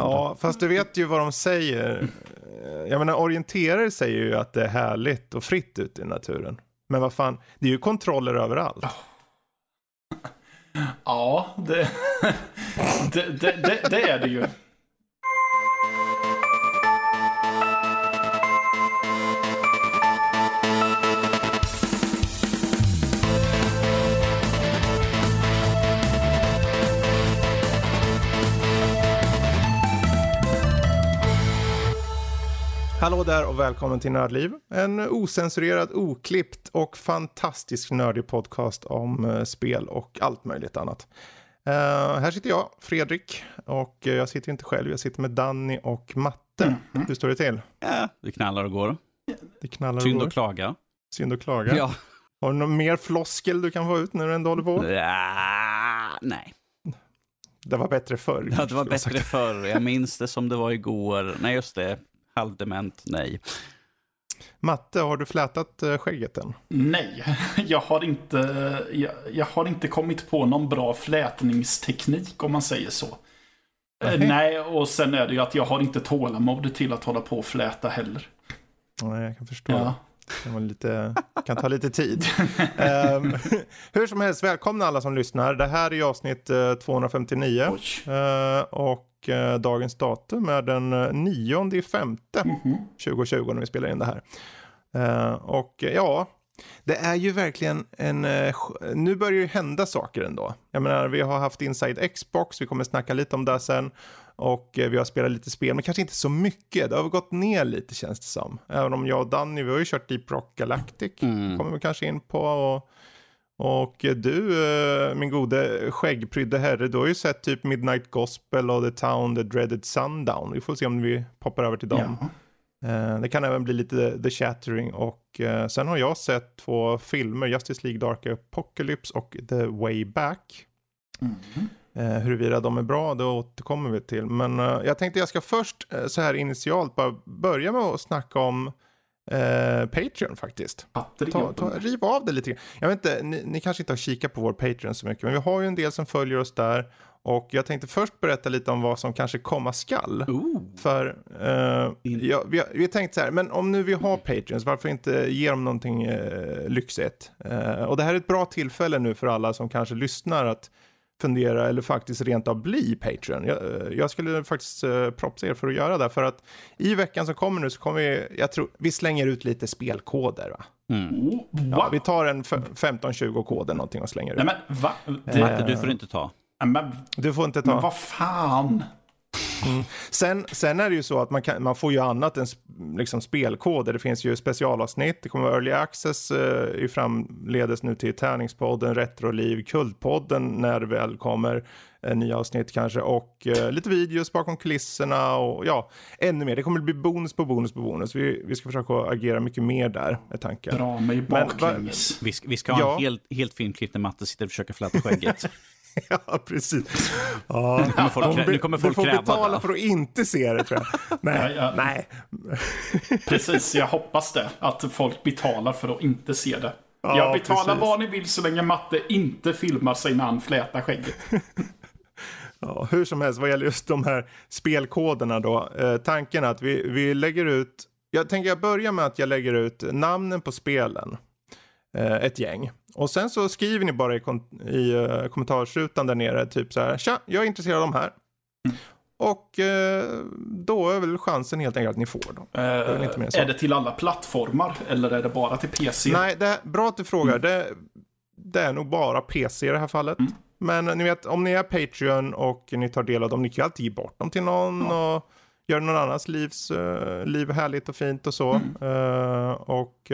Ja, fast du vet ju vad de säger. Jag menar, orienterare säger ju att det är härligt och fritt ute i naturen. Men vad fan, det är ju kontroller överallt. Ja, det, det, det, det, det är det ju. Hallå där och välkommen till Nördliv. En osensurerad, oklippt och fantastisk nördig podcast om uh, spel och allt möjligt annat. Uh, här sitter jag, Fredrik, och jag sitter inte själv. Jag sitter med Danny och Matte. Mm -hmm. Hur står det till? Ja, det knallar och går. Det knallar Synd och går. att klaga. Synd att klaga. Ja. Har du någon mer floskel du kan få ut när du ändå håller på? Ja, nej. Det var bättre förr. Ja, det var bättre förr. Jag minns det som det var igår. Nej, just det halvdement nej. Matte, har du flätat eh, skägget än? Nej, jag har inte, jag, jag, har inte kommit på någon bra flätningsteknik om man säger så. Nej. nej, och sen är det ju att jag har inte tålamod till att hålla på och fläta heller. Nej, jag kan förstå. Ja. Det kan, lite, kan ta lite tid. um, hur som helst, välkomna alla som lyssnar. Det här är avsnitt uh, 259. Uh, och uh, dagens datum är den 9 i femte mm -hmm. 2020 när vi spelar in det här. och ja, det är ju verkligen en... nu börjar det hända saker ändå. Jag menar, vi har haft Inside Xbox, vi kommer snacka lite om det sen. Och vi har spelat lite spel, men kanske inte så mycket. Det har gått ner lite känns det som. Även om jag och Danny, vi har ju kört Deep Rock Galactic. Mm. kommer vi kanske in på. Och, och du, min gode skäggprydde herre, du har ju sett typ Midnight Gospel och The Town, The Dreaded Sundown. Vi får se om vi poppar över till dem. Ja. Det kan även bli lite The Shattering och sen har jag sett två filmer, Justice League Dark Apocalypse och The Way Back. Mm. Eh, huruvida de är bra, det återkommer vi till. Men eh, jag tänkte jag ska först eh, så här initialt bara börja med att snacka om eh, Patreon faktiskt. Ta, ta, riv av det lite Jag vet inte, ni, ni, kanske inte har kikat på vår Patreon så mycket, men vi har ju en del som följer oss där. Och jag tänkte först berätta lite om vad som kanske komma skall. Ooh. För eh, ja, vi, har, vi har tänkt så här, men om nu vi har Patreons, varför inte ge dem någonting eh, lyxigt? Eh, och det här är ett bra tillfälle nu för alla som kanske lyssnar att fundera eller faktiskt rent av bli Patreon. Jag, jag skulle faktiskt uh, propsa er för att göra det. För att i veckan som kommer nu så kommer vi, jag tror, vi slänger ut lite spelkoder va? Mm. Ja, vi tar en 15-20 koder någonting och slänger ut. Nej men va? Det... Matte, du får inte ta. Men, du får inte ta. Men vad fan? Mm. Sen, sen är det ju så att man, kan, man får ju annat än liksom spelkoder. Det finns ju specialavsnitt, det kommer vara early access eh, i framledes nu till Tärningspodden, Retroliv, Kultpodden när det väl kommer eh, nya avsnitt kanske och eh, lite videos bakom kulisserna och ja, ännu mer. Det kommer bli bonus på bonus på bonus. Vi, vi ska försöka agera mycket mer där är tanken. Dra mig baklänges. Vi, vi ska ha ja. en helt, helt filmklipp när Matte sitter och försöker fläta skägget. ja, precis. Ja. Nu kommer folk, nu kommer folk du får betala det. för att inte se det, tror jag. Nej, ja, ja. nej. Precis, jag hoppas det. Att folk betalar för att inte se det. Ja, jag betalar precis. vad ni vill så länge Matte inte filmar sig när han flätar skägget. Ja, hur som helst, vad gäller just de här spelkoderna då. Eh, tanken är att vi, vi lägger ut, jag tänker jag börjar med att jag lägger ut namnen på spelen. Eh, ett gäng. Och sen så skriver ni bara i, i uh, kommentarsrutan där nere typ så här. Tja, jag är intresserad av de här. Mm. Och uh, då är väl chansen helt enkelt att ni får dem. Uh, är, är det till alla plattformar eller är det bara till PC? Nej, det bra att du frågar. Mm. Det, det, är nog bara PC i det här fallet. Mm. Men ni vet, om ni är Patreon och ni tar del av dem, ni kan alltid ge bort dem till någon. och göra någon annans livs, uh, liv härligt och fint och så. Mm. och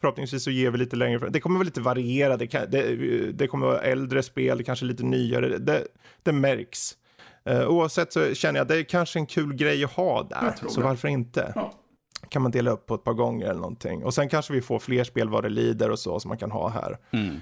Förhoppningsvis så ger vi lite längre. Det kommer vara lite varierat. Det, kan, det, det kommer vara äldre spel, kanske lite nyare. Det, det märks. Uh, oavsett så känner jag att det är kanske en kul grej att ha där. Så det. varför inte? Ja. Kan man dela upp på ett par gånger eller någonting. Och sen kanske vi får fler spel vad det lider och så som man kan ha här. Mm.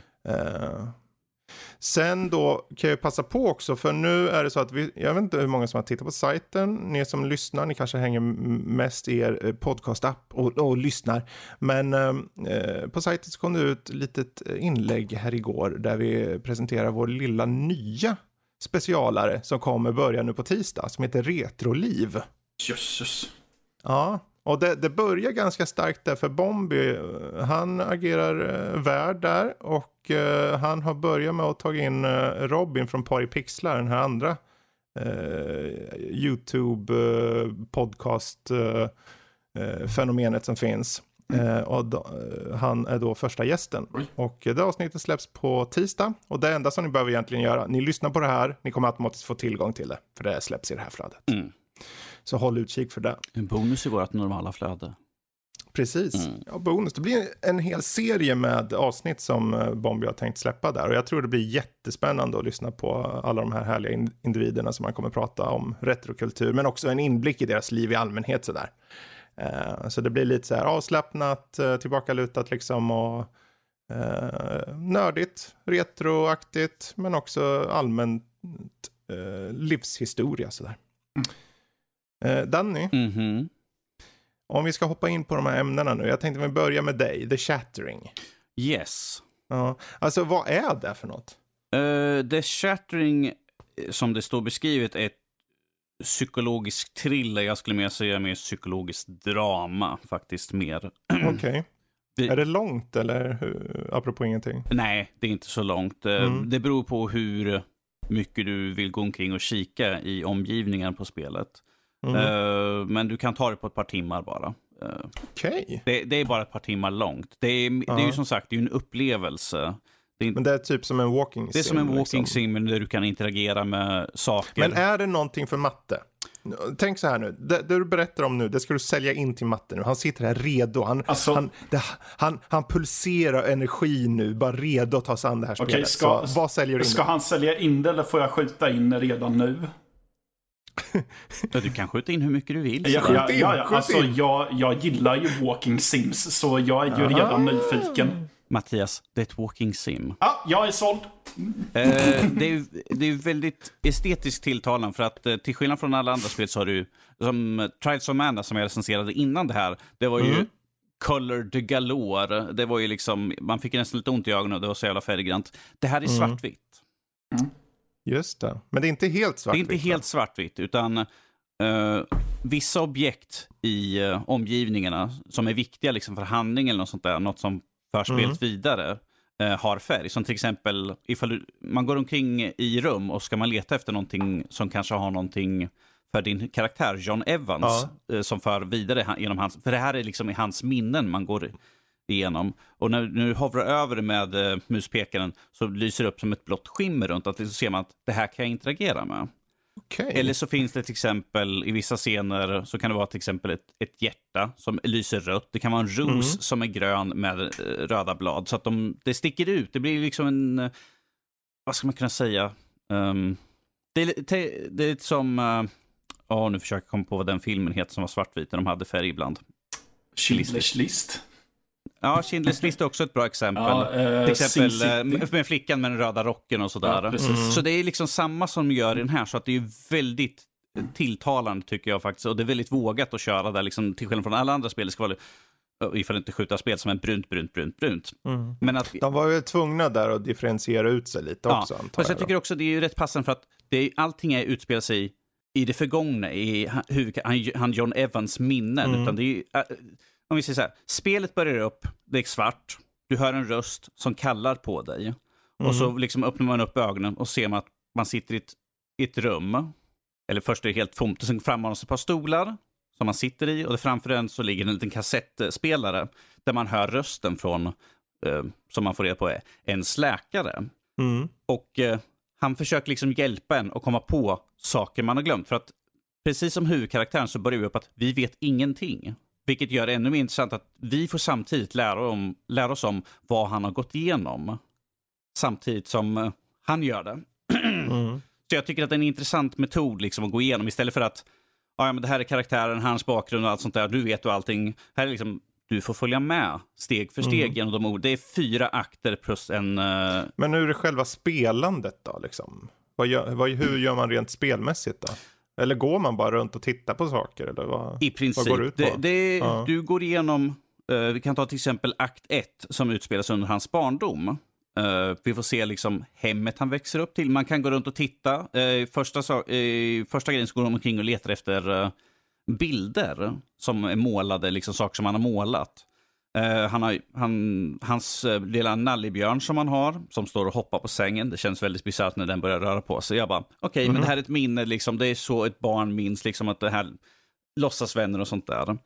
Sen då kan jag passa på också, för nu är det så att vi, jag vet inte hur många som har tittat på sajten, ni som lyssnar, ni kanske hänger mest i er eh, podcastapp och, och lyssnar. Men eh, på sajten så kom det ut ett litet inlägg här igår där vi presenterar vår lilla nya specialare som kommer börja nu på tisdag som heter Retroliv. Jösses. Ja, och det, det börjar ganska starkt där för Bombi, han agerar eh, värd där och eh, han har börjat med att ta in eh, Robin från Paripixlar, den här andra eh, YouTube eh, podcast eh, eh, fenomenet som finns. Eh, och då, eh, han är då första gästen. Oj. Och det avsnittet släpps på tisdag. Och det enda som ni behöver egentligen göra, ni lyssnar på det här, ni kommer automatiskt få tillgång till det. För det släpps i det här flödet. Mm. Så håll utkik för det. En bonus i vårt normala flöde. Precis. Mm. Ja, bonus. Det blir en hel serie med avsnitt som eh, Bombi har tänkt släppa där. Och jag tror det blir jättespännande att lyssna på alla de här härliga in- individerna som man kommer prata om retrokultur. Men också en inblick i deras liv i allmänhet sådär. Eh, så det blir lite så här avslappnat, eh, tillbakalutat liksom och eh, nördigt, retroaktigt. Men också allmänt eh, livshistoria sådär. Eh, Danny? Mhm. Om vi ska hoppa in på de här ämnena nu. Jag tänkte vi börjar med dig, The Shattering. Yes. Ja, alltså vad är det för något? Uh, The Shattering, eh, som det står beskrivet, är ett psykologisk thriller. Jag skulle mer säga mer psykologiskt drama faktiskt mer. Okej. Vi- Är det långt eller hur, apropå ingenting? Nej, det är inte så långt. Eh, Mm. Det beror på hur mycket du vill gå omkring och kika i omgivningen på spelet. Mm. Eh, Men du kan ta det på ett par timmar bara. Eh, Okej. Det, det är bara ett par timmar långt. Det är, det är ju som sagt det är en upplevelse. Det är, Men det är typ som en walking sim? det är som en walking liksom. sim men där du kan interagera med saker. Men är det någonting för matte? Tänk så här nu, det, det du berättar om nu, det ska du sälja in till matte nu. Han sitter här redo, han, Alltså- han, det, han, han pulserar energi nu, bara redo att ta sig an det här Okej, spelet. ska, så vad säljer du in? ska han sälja in det eller får jag skjuta in redan nu? Ja, Du kan skjuta in hur mycket du vill. Ja, så- ja, in, ja, ja. skjut Alltså, jag, jag gillar ju walking sims, så jag är ju redan Ah. nyfiken. Mattias, det är ett walking sim. Ja, jag är såld. Eh, det, är, ju- det är ju väldigt estetiskt tilltalande för att eh, till skillnad från alla andra spel så har du, som eh, Trials of Mana som jag recenserade innan det här, det var ju Mm. colored galore. Det var ju liksom, man fick nästan lite ont i ögonen och det var så jävla färggrant. Det här är Mm. Svartvitt. Just det, men det är inte helt Det svart. är inte helt svartvitt, utan eh, vissa objekt i eh, omgivningarna som är viktiga liksom, för handling eller något sånt där, något som för spelet Mm. vidare, eh, har färg. Som till exempel ifall du, man går omkring i rum och ska man leta efter någonting som kanske har någonting för din karaktär, John Evans, eh, som för vidare genom hans, för det här är liksom i hans minnen man går igenom. Och när, när du hovrar över med eh, muspekaren så lyser det upp som ett blått skimmer runt att så ser man att det här kan jag interagera med. Okej. Eller så finns det till exempel i vissa scener så kan det vara till exempel ett, ett hjärta som lyser rött. Det kan vara en ros Mm. som är grön med eh, röda blad. Så att de, det sticker ut. Det blir liksom en, eh, vad ska man kunna säga? Ehm, det, är, det är lite som, uh, oh, nu försöker jag komma på vad den filmen heter som var svartvit, där de hade färg ibland. Schindler's list. Ja, Schindler's list är också ett bra exempel. Ja, eh, till exempel Sin eh, med, flickan med den röda rocken och sådär. Ja. Mm. Så det är liksom samma som gör i den här, så att det är väldigt tilltalande tycker jag faktiskt. Och det är väldigt vågat att köra där, liksom, till skillnad från alla andra spel. Det ska vara, ifall inte skjuta spel som är brunt, brunt, brunt, brunt. Mm. Men att, De var ju tvungna där att differentiera ut sig lite ja, också antar jag jag. tycker också det är ju rätt passande för att det är, allting är utspelar sig i det förgångna, i han- huvud, han, han John Evans minnen. Mm. Utan det är ju, äh, om vi säger så här, spelet börjar upp, det är svart, du hör en röst som kallar på dig. Och så Mm. liksom öppnar man upp ögonen och ser man att man sitter i ett, i ett rum. Eller först är det helt tomt och sen frammanas ett par stolar som man sitter i och framför den så ligger en liten kassettspelare där man hör rösten från, eh, som man får reda på är, ens läkare. Mm. Och eh, han försöker liksom hjälpa en att komma på saker man har glömt. För att precis som huvudkaraktären så börjar vi upp att vi vet ingenting. Vilket gör det ännu mer intressant att vi får samtidigt lära, om, lära oss om vad han har gått igenom. Samtidigt som eh, han gör det. Mm. Så jag tycker att det är en intressant metod liksom att gå igenom istället för att "Ja, men det här är karaktären, hans bakgrund och allt sånt där. Du vet och allting. Här är liksom, du får följa med steg för steg Mm. genom de ord. Det är fyra akter plus en... eh, Men hur är det själva spelandet då? Liksom? Vad gör, vad, hur gör man rent spelmässigt då? Eller går man bara runt och tittar på saker? Eller vad? I princip. går det ut på? Det, det, Ja. Du går igenom, eh, vi kan ta till exempel akt 1 som utspelas under hans barndom. Uh, vi får se liksom hemmet han växer upp till. Man kan gå runt och titta. Uh, första, so uh, första grejen så går de omkring och letar efter bilder som är målade, liksom saker som han har målat. Han har, han, hans lilla nallibjörn som han har, som står och hoppar på sängen. Det känns väldigt bisarrt när den börjar röra på sig. Jag bara, okej, okay, mm -hmm. men det här är ett minne, liksom, det är så ett barn minns, liksom, att det här låtsasvänner och sånt där.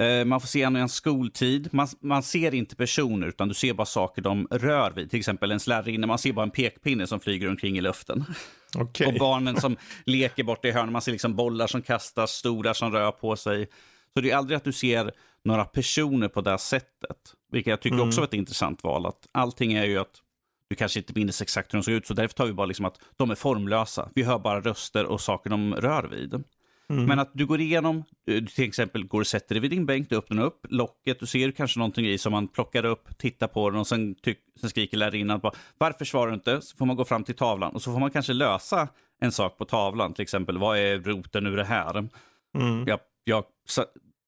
Eh, man får se en skoltid. Man, man, ser inte personer, utan du ser bara saker de rör vid. Till exempel en slarrinne, man ser bara en pekpinne som flyger omkring i luften. Okay. Och barnen som leker borta i hörnet. Man ser liksom bollar som kastas, stolar som rör på sig. Så det är aldrig att du ser några personer på det sättet. Vilket jag tycker mm. också är ett intressant val. Att allting är ju att du kanske inte minns exakt hur de såg ut, så därför tar vi bara liksom att de är formlösa. Vi hör bara röster och saker de rör vid. Mm. Men att du går igenom, eh, du till exempel går och sätter dig vid din bänk, du öppnar upp locket, du ser kanske någonting i som man plockar upp, tittar på den och sen, sen skriker lärarinnan på varför svarar du inte? Så får man gå fram till tavlan och så får man kanske lösa en sak på tavlan, till exempel vad är roten ur det här? Mm. Jag, jag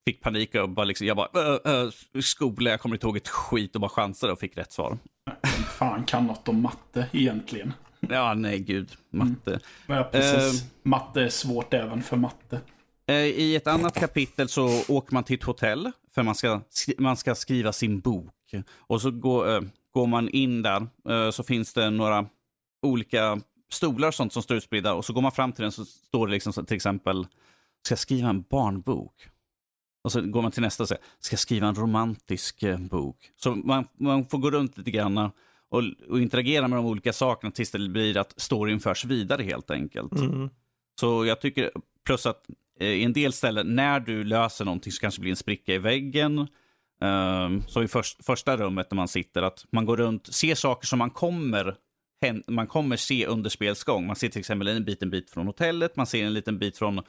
fick panik och bara liksom, jag bara, äh, äh, skola, jag kommer inte ihåg ett skit och bara chansade och fick rätt svar. Vem fan kan något om matte egentligen? Ja, nej gud. Matte. Mm. Ja, precis. Uh, matte är svårt även för matte. Uh, I ett annat kapitel så åker man till ett hotell för man ska, man ska skriva sin bok. Och så går, uh, går man in där så finns det några olika stolar och sånt som står utspridda och så går man fram till den så står det liksom till exempel ska jag skriva en barnbok? Och så går man till nästa och säger, ska jag skriva en romantisk bok? Så man, man får gå runt lite grann och, och interagera med de olika sakerna tills det blir att storyn förs vidare helt enkelt. Mm. Så jag tycker, plus att eh, i en del ställen när du löser någonting så kanske det blir en spricka i väggen. Um, så i först, första rummet när man sitter, att man går runt, ser saker som man kommer man kommer se under spelsgång. Man ser till exempel en bit, en bit från hotellet, man ser en liten bit från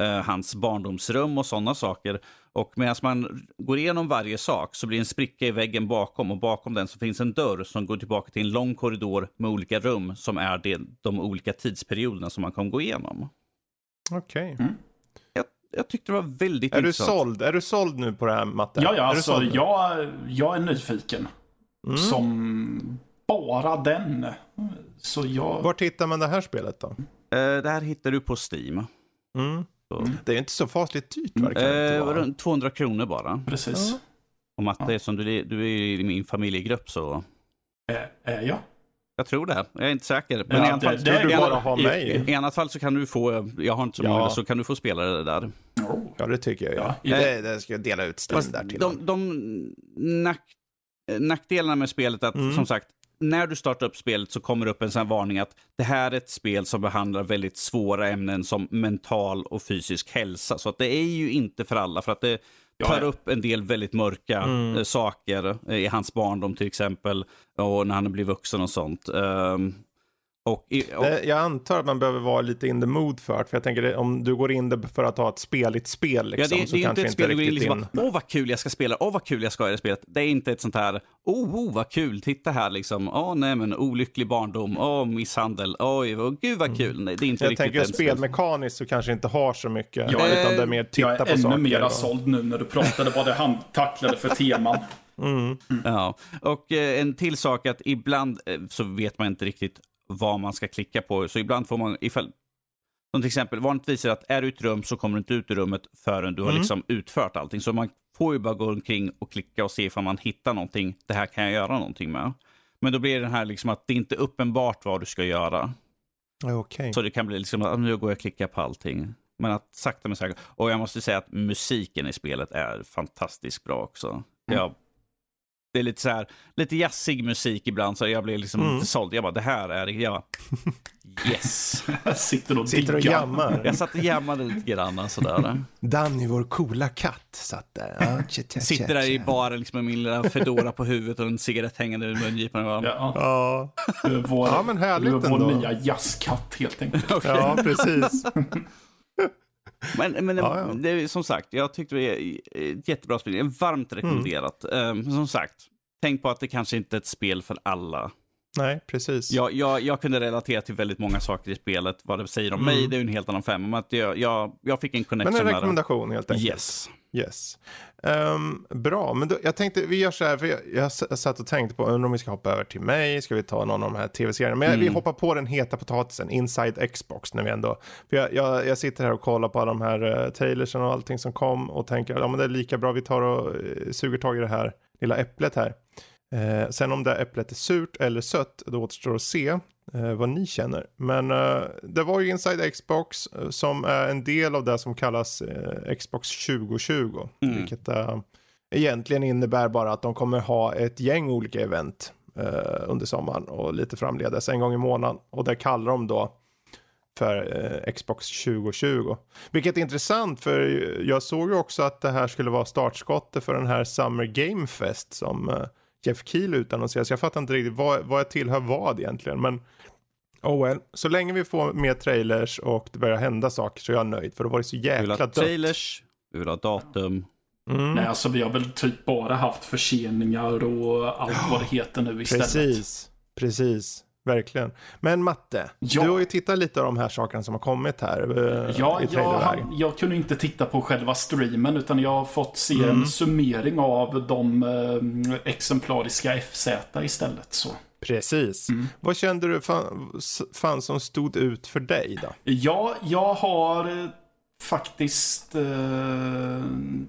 uh, hans barndomsrum och sådana saker. Och medan man går igenom varje sak så blir en spricka i väggen bakom och bakom den så finns en dörr som går tillbaka till en lång korridor med olika rum som är det, de olika tidsperioderna som man kan gå igenom. Okej. Okay. Mm. Jag, tyckte det var väldigt är intressant. Du såld? Är du såld nu på det här Matte? Ja, ja alltså jag, jag är nyfiken. Mm. Som bara den. Så jag... Var hittar man det här spelet då? Uh, det här hittar du på Steam. Mm. Mm. Det är inte så fasligt dyrt verkar eh, runt 200 kronor bara. Precis. Ja. Och Matte, ja. som du, du är i min familjegrupp så... Är äh, jag? Jag tror det. Jag är inte säker. Men ja, i, annat fall, det, det du bara ha mig. I, I, annat fall så kan du få, jag har inte så många, så kan du få spela det där. Ja, det tycker jag. Ja. Det, det ska jag dela ut Steam där till de, de nack, nackdelarna med spelet att, mm. som sagt, när du startar upp spelet så kommer det upp en sån varning att det här är ett spel som behandlar väldigt svåra ämnen som mental och fysisk hälsa. Så att det är ju inte för alla, för att det tar upp en del väldigt mörka mm. Eh, saker eh, i hans barndom till exempel, och när han blir vuxen och sånt. Um, och, och... Jag antar att man behöver vara lite in the mood för det. För jag tänker om du går in för att ha ett speligt spel. Liksom, ja, det, det är inte ett spel du går in liksom in... åh vad kul jag ska spela, åh vad kul jag ska i det spelet. Det är inte ett sånt här, oh, oh vad kul, titta här liksom, åh nej men olycklig barndom, åh misshandel, oj, oh, gud vad kul. Nej, det är inte jag riktigt tänker spelmekaniskt så kanske inte har så mycket. Jag, utan det är mer titta jag är ännu mer såld nu när du pratade vad det han tacklade för teman. Mm. Mm. Ja, och eh, en till sak att ibland eh, så vet man inte riktigt vad man ska klicka på. Så ibland får man, ifall, som till exempel, vanligtvis är att är du i ett rum så kommer du inte ut ur rummet förrän du mm. har liksom utfört allting. Så man får ju bara gå omkring och klicka och se ifall man hittar någonting. Det här kan jag göra någonting med. Men då blir det här liksom att det inte är uppenbart vad du ska göra. Okay. Så det kan bli liksom att nu går jag och klickar på allting. Men att sakta men säkert. Och jag måste säga att musiken i spelet är fantastiskt bra också. Mm. Jag det är lite så här, lite jazzig musik ibland, så jag blir liksom mm. inte såld. Jag bara, det här är, jag yes. Sitter och Sitter och jammar. Jag satt och jammade lite grann sådär. Danny, vår coola katt, satt där. Ja, tja, tja, Sitter där i baren liksom med min lilla fedora på huvudet och en cigarett hängande ur mungipan. Ja. Ja. Vår, ja, men härligt ändå. Vår nya jazzkatt helt enkelt. okay. Ja, precis. Men, men ja, ja. Det, som sagt, jag tyckte det var ett jättebra spel. Varmt rekommenderat. Mm. Um, som sagt, tänk på att det kanske inte är ett spel för alla. Nej, precis. Jag, jag, jag kunde relatera till väldigt många saker i spelet. Vad det säger om mm. mig, det är en helt annan femma. Men att jag, jag, jag fick en connection Men en rekommendation helt enkelt. Yes. Yes. Um, bra, men då, jag tänkte vi gör så här, för jag, jag satt och tänkte på, undrar om vi ska hoppa över till mig, ska vi ta någon av de här tv-serierna? Men mm. vi hoppar på den heta potatisen, Inside Xbox, när vi ändå, för jag, jag, jag sitter här och kollar på de här uh, trailersen och allting som kom och tänker, ja men det är lika bra, vi tar och uh, suger tag i det här lilla äpplet här. Uh, sen om det äpplet är surt eller sött, då återstår att se vad ni känner. Men eh, det var ju Inside Xbox eh, som är en del av det som kallas eh, Xbox 2020. Mm. Vilket eh, egentligen innebär bara att de kommer ha ett gäng olika event eh, under sommaren och lite framledes en gång i månaden. Och det kallar de då för Xbox 2020. Vilket är intressant för jag såg ju också att det här skulle vara startskottet för den här Summer Game Fest som Jeff Keel utannonserade. Så jag fattar inte riktigt vad, vad jag tillhör vad egentligen. Men Oh well. Så länge vi får mer trailers och det börjar hända saker så är jag nöjd. För det var så jäkla dött. Vi vill ha trailers, vi vill ha datum. Mm. Nej, alltså vi har väl typ bara haft förseningar och allt vad det heter nu istället. Precis, precis. Verkligen. Men Matte, ja. du har ju tittat lite av de här sakerna som har kommit här. Uh, ja, jag, jag, kunde inte titta på själva streamen utan jag har fått se mm. en summering av de uh, exemplariska FZ istället. Så. Precis. Mm. Vad kände du fan, fan som stod ut för dig då? Ja, jag har eh, faktiskt eh,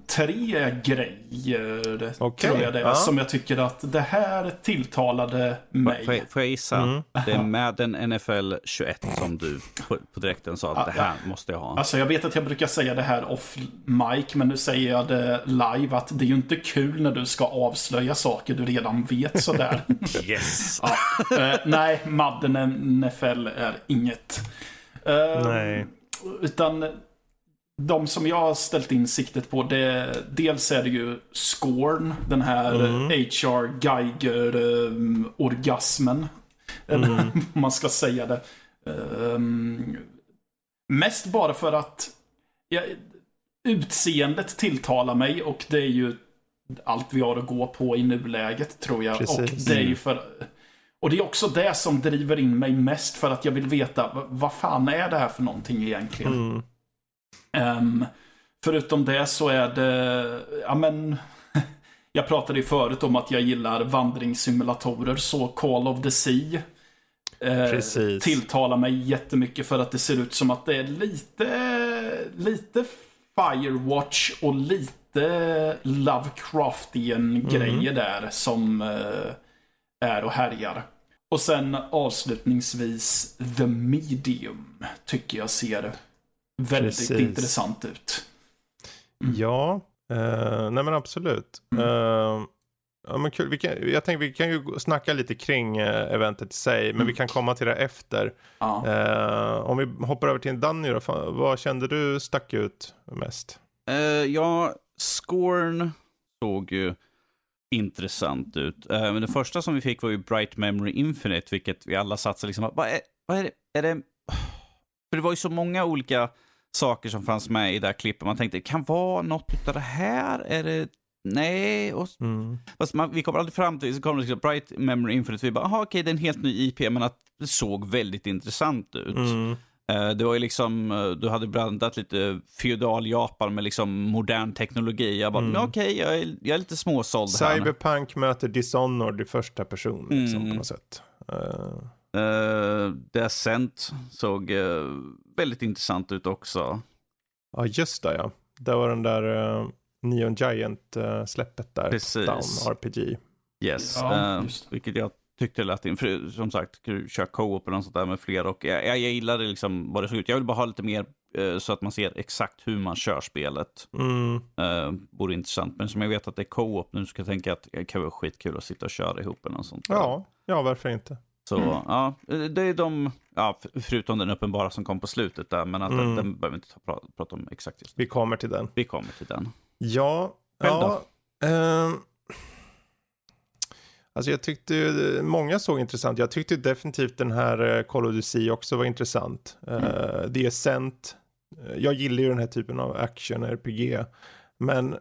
tre grejer, okay. tror jag det är, ja. som jag tycker att det här tilltalade mig. Får jag, får jag gissa? Mm. Det är Madden NFL 21 som du på, på direkten sa att ah, det här ja. måste jag ha. Alltså jag vet att jag brukar säga det här off mic, men nu säger jag det live att det är ju inte kul när du ska avslöja saker du redan vet sådär. yes. ja. eh, nej, Madden NFL är inget. Eh, nej. Utan de som jag har ställt in siktet på, det, dels är det ju Scorn, den här mm. HR Geiger-orgasmen. Um, mm. om man ska säga det. Um, mest bara för att ja, utseendet tilltalar mig och det är ju allt vi har att gå på i nuläget tror jag. Precis. Och det är ju för... Och det är också det som driver in mig mest för att jag vill veta vad fan är det här för någonting egentligen. Mm. Um, förutom det så är det, ja men, jag pratade ju förut om att jag gillar vandringssimulatorer, så Call of the Sea eh, tilltalar mig jättemycket för att det ser ut som att det är lite, lite Firewatch och lite Lovecraftian-grejer mm. där som eh, är och härjar. Och sen avslutningsvis The Medium tycker jag ser väldigt Precis. intressant ut. Mm. Ja, uh, nej men absolut. Mm. Ja, men kul. Vi kan, jag tänkte vi kan ju snacka lite kring uh, eventet i sig, men mm. vi kan komma till det efter. Ja. om vi hoppar över till Danny då, vad kände du stack ut mest? ja, Scorn såg ju intressant ut. men det första som vi fick var ju Bright Memory Infinite, vilket vi alla satsade liksom, vad är, vad är det? Är det... För det var ju så många olika saker som fanns med i det här klippet. Man tänkte, det kan vara något av det här? Är det Nej. Och, mm. fast man, vi kommer aldrig fram till, så kommer det liksom Bright Memory Infinite, vi bara, aha, okej, det är en helt ny IP, men att det såg väldigt intressant ut. Mm. Uh, det var ju liksom, uh, du hade blandat lite feudal Japan med liksom modern teknologi. Jag bara, mm. okej, okay, jag, är, jag är lite småsåld här. Cyberpunk möter Dishonored i första person, liksom, mm. på något sätt. Uh. Uh, Descent såg uh, väldigt intressant ut också. Ja, just det ja. Det var den där uh, Neon Giant-släppet där. Precis. Down RPG. Yes, ja, vilket jag tyckte lät in. För, som sagt, köra co-op eller något sånt där med fler. Och jag, jag gillade liksom vad det såg ut. Jag vill bara ha lite mer så att man ser exakt hur man kör spelet. Mm. Uh, vore intressant. Men som jag vet att det är co-op nu så kan jag tänka att det kan vara skitkul att sitta och köra ihop eller något sånt. Ja, ja varför inte. Så mm. ja, det är de, ja, förutom den uppenbara som kom på slutet där, men att mm. den, den behöver vi inte ta, prata om exakt just Vi kommer till den. Vi kommer till den. Ja, ja. Eh, alltså jag tyckte, många såg intressant. Jag tyckte definitivt den här eh, Call of Duty också var intressant. Mm. Uh, The Ascent. Jag gillar ju den här typen av action-RPG. Men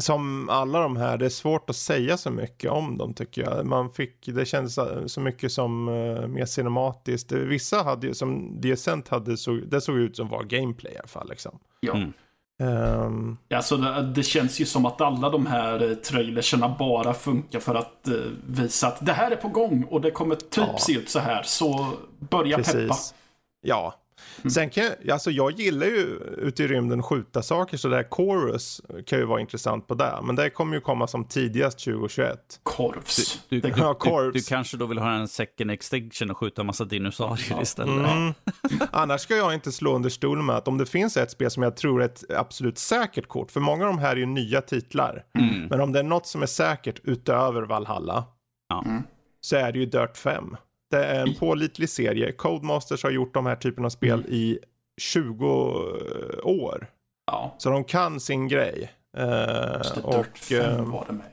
som alla de här, det är svårt att säga så mycket om dem tycker jag. Man fick, det kändes så mycket som uh, mer cinematiskt. Vissa hade ju, som Descent hade, så, det såg ut som var gameplay i alla fall liksom. Ja. Mm. Um... Alltså det, det, känns ju som att alla de här eh, trailerserna bara funkar för att uh, visa att det här är på gång och det kommer typ ja. se ut så här. Så börja Precis. peppa. Ja, Mm. Sen kan jag, alltså jag gillar ju ute i rymden skjuta saker så där Chorus kan ju vara intressant på det. Men det kommer ju komma som tidigast 2021. Korvs. Du, du, ja, du, du, kanske då vill ha en second extinction och skjuta en massa dinosaurier ja. istället. Mm. Annars ska jag inte slå under stolen med att om det finns ett spel som jag tror är ett absolut säkert kort. För många av de här är ju nya titlar. Mm. Men om det är något som är säkert utöver Valhalla. Ja. Så är det ju Dirt 5. Det är en pålitlig serie. Codemasters har gjort de här typen av spel mm. i 20 år. Ja. Så de kan sin grej. Uh, och, uh, var det med.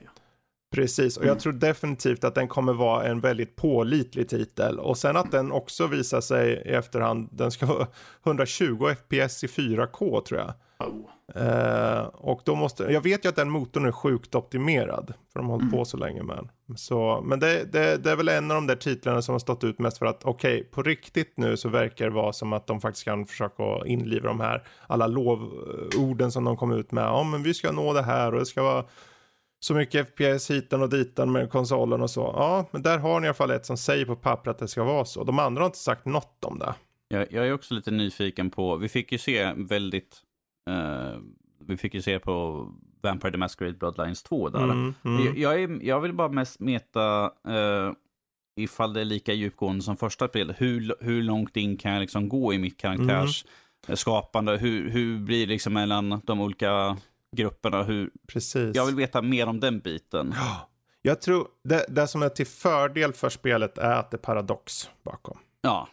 Precis, och jag mm. tror definitivt att den kommer vara en väldigt pålitlig titel. Och sen att den också visar sig i efterhand, den ska vara 120 FPS i 4K tror jag. Oh. Uh, och då måste, jag vet ju att den motorn är sjukt optimerad. För de har hållit mm. på så länge med den. Så, men det, det, det, är väl en av de där titlarna som har stått ut mest för att okej, okay, på riktigt nu så verkar det vara som att de faktiskt kan försöka inliva de här alla lovorden som de kom ut med. Ja, men vi ska nå det här och det ska vara så mycket FPS hitan och ditan med konsolen och så. Ja, men där har ni i alla fall ett som säger på papper att det ska vara så. De andra har inte sagt något om det. Jag, jag är också lite nyfiken på, vi fick ju se väldigt Uh, vi fick ju se på Vampire the Masquerade Bloodlines 2 där. Mm, mm. Jag, jag, är, jag, vill bara mest meta uh, ifall det är lika djupgående som första spelet. Hur, hur långt in kan jag liksom gå i mitt karaktärs mm. skapande? Hur, hur blir det liksom mellan de olika grupperna? Hur... Precis. Jag vill veta mer om den biten. Ja. Jag tror det, det som är till fördel för spelet är att det är paradox bakom. Ja.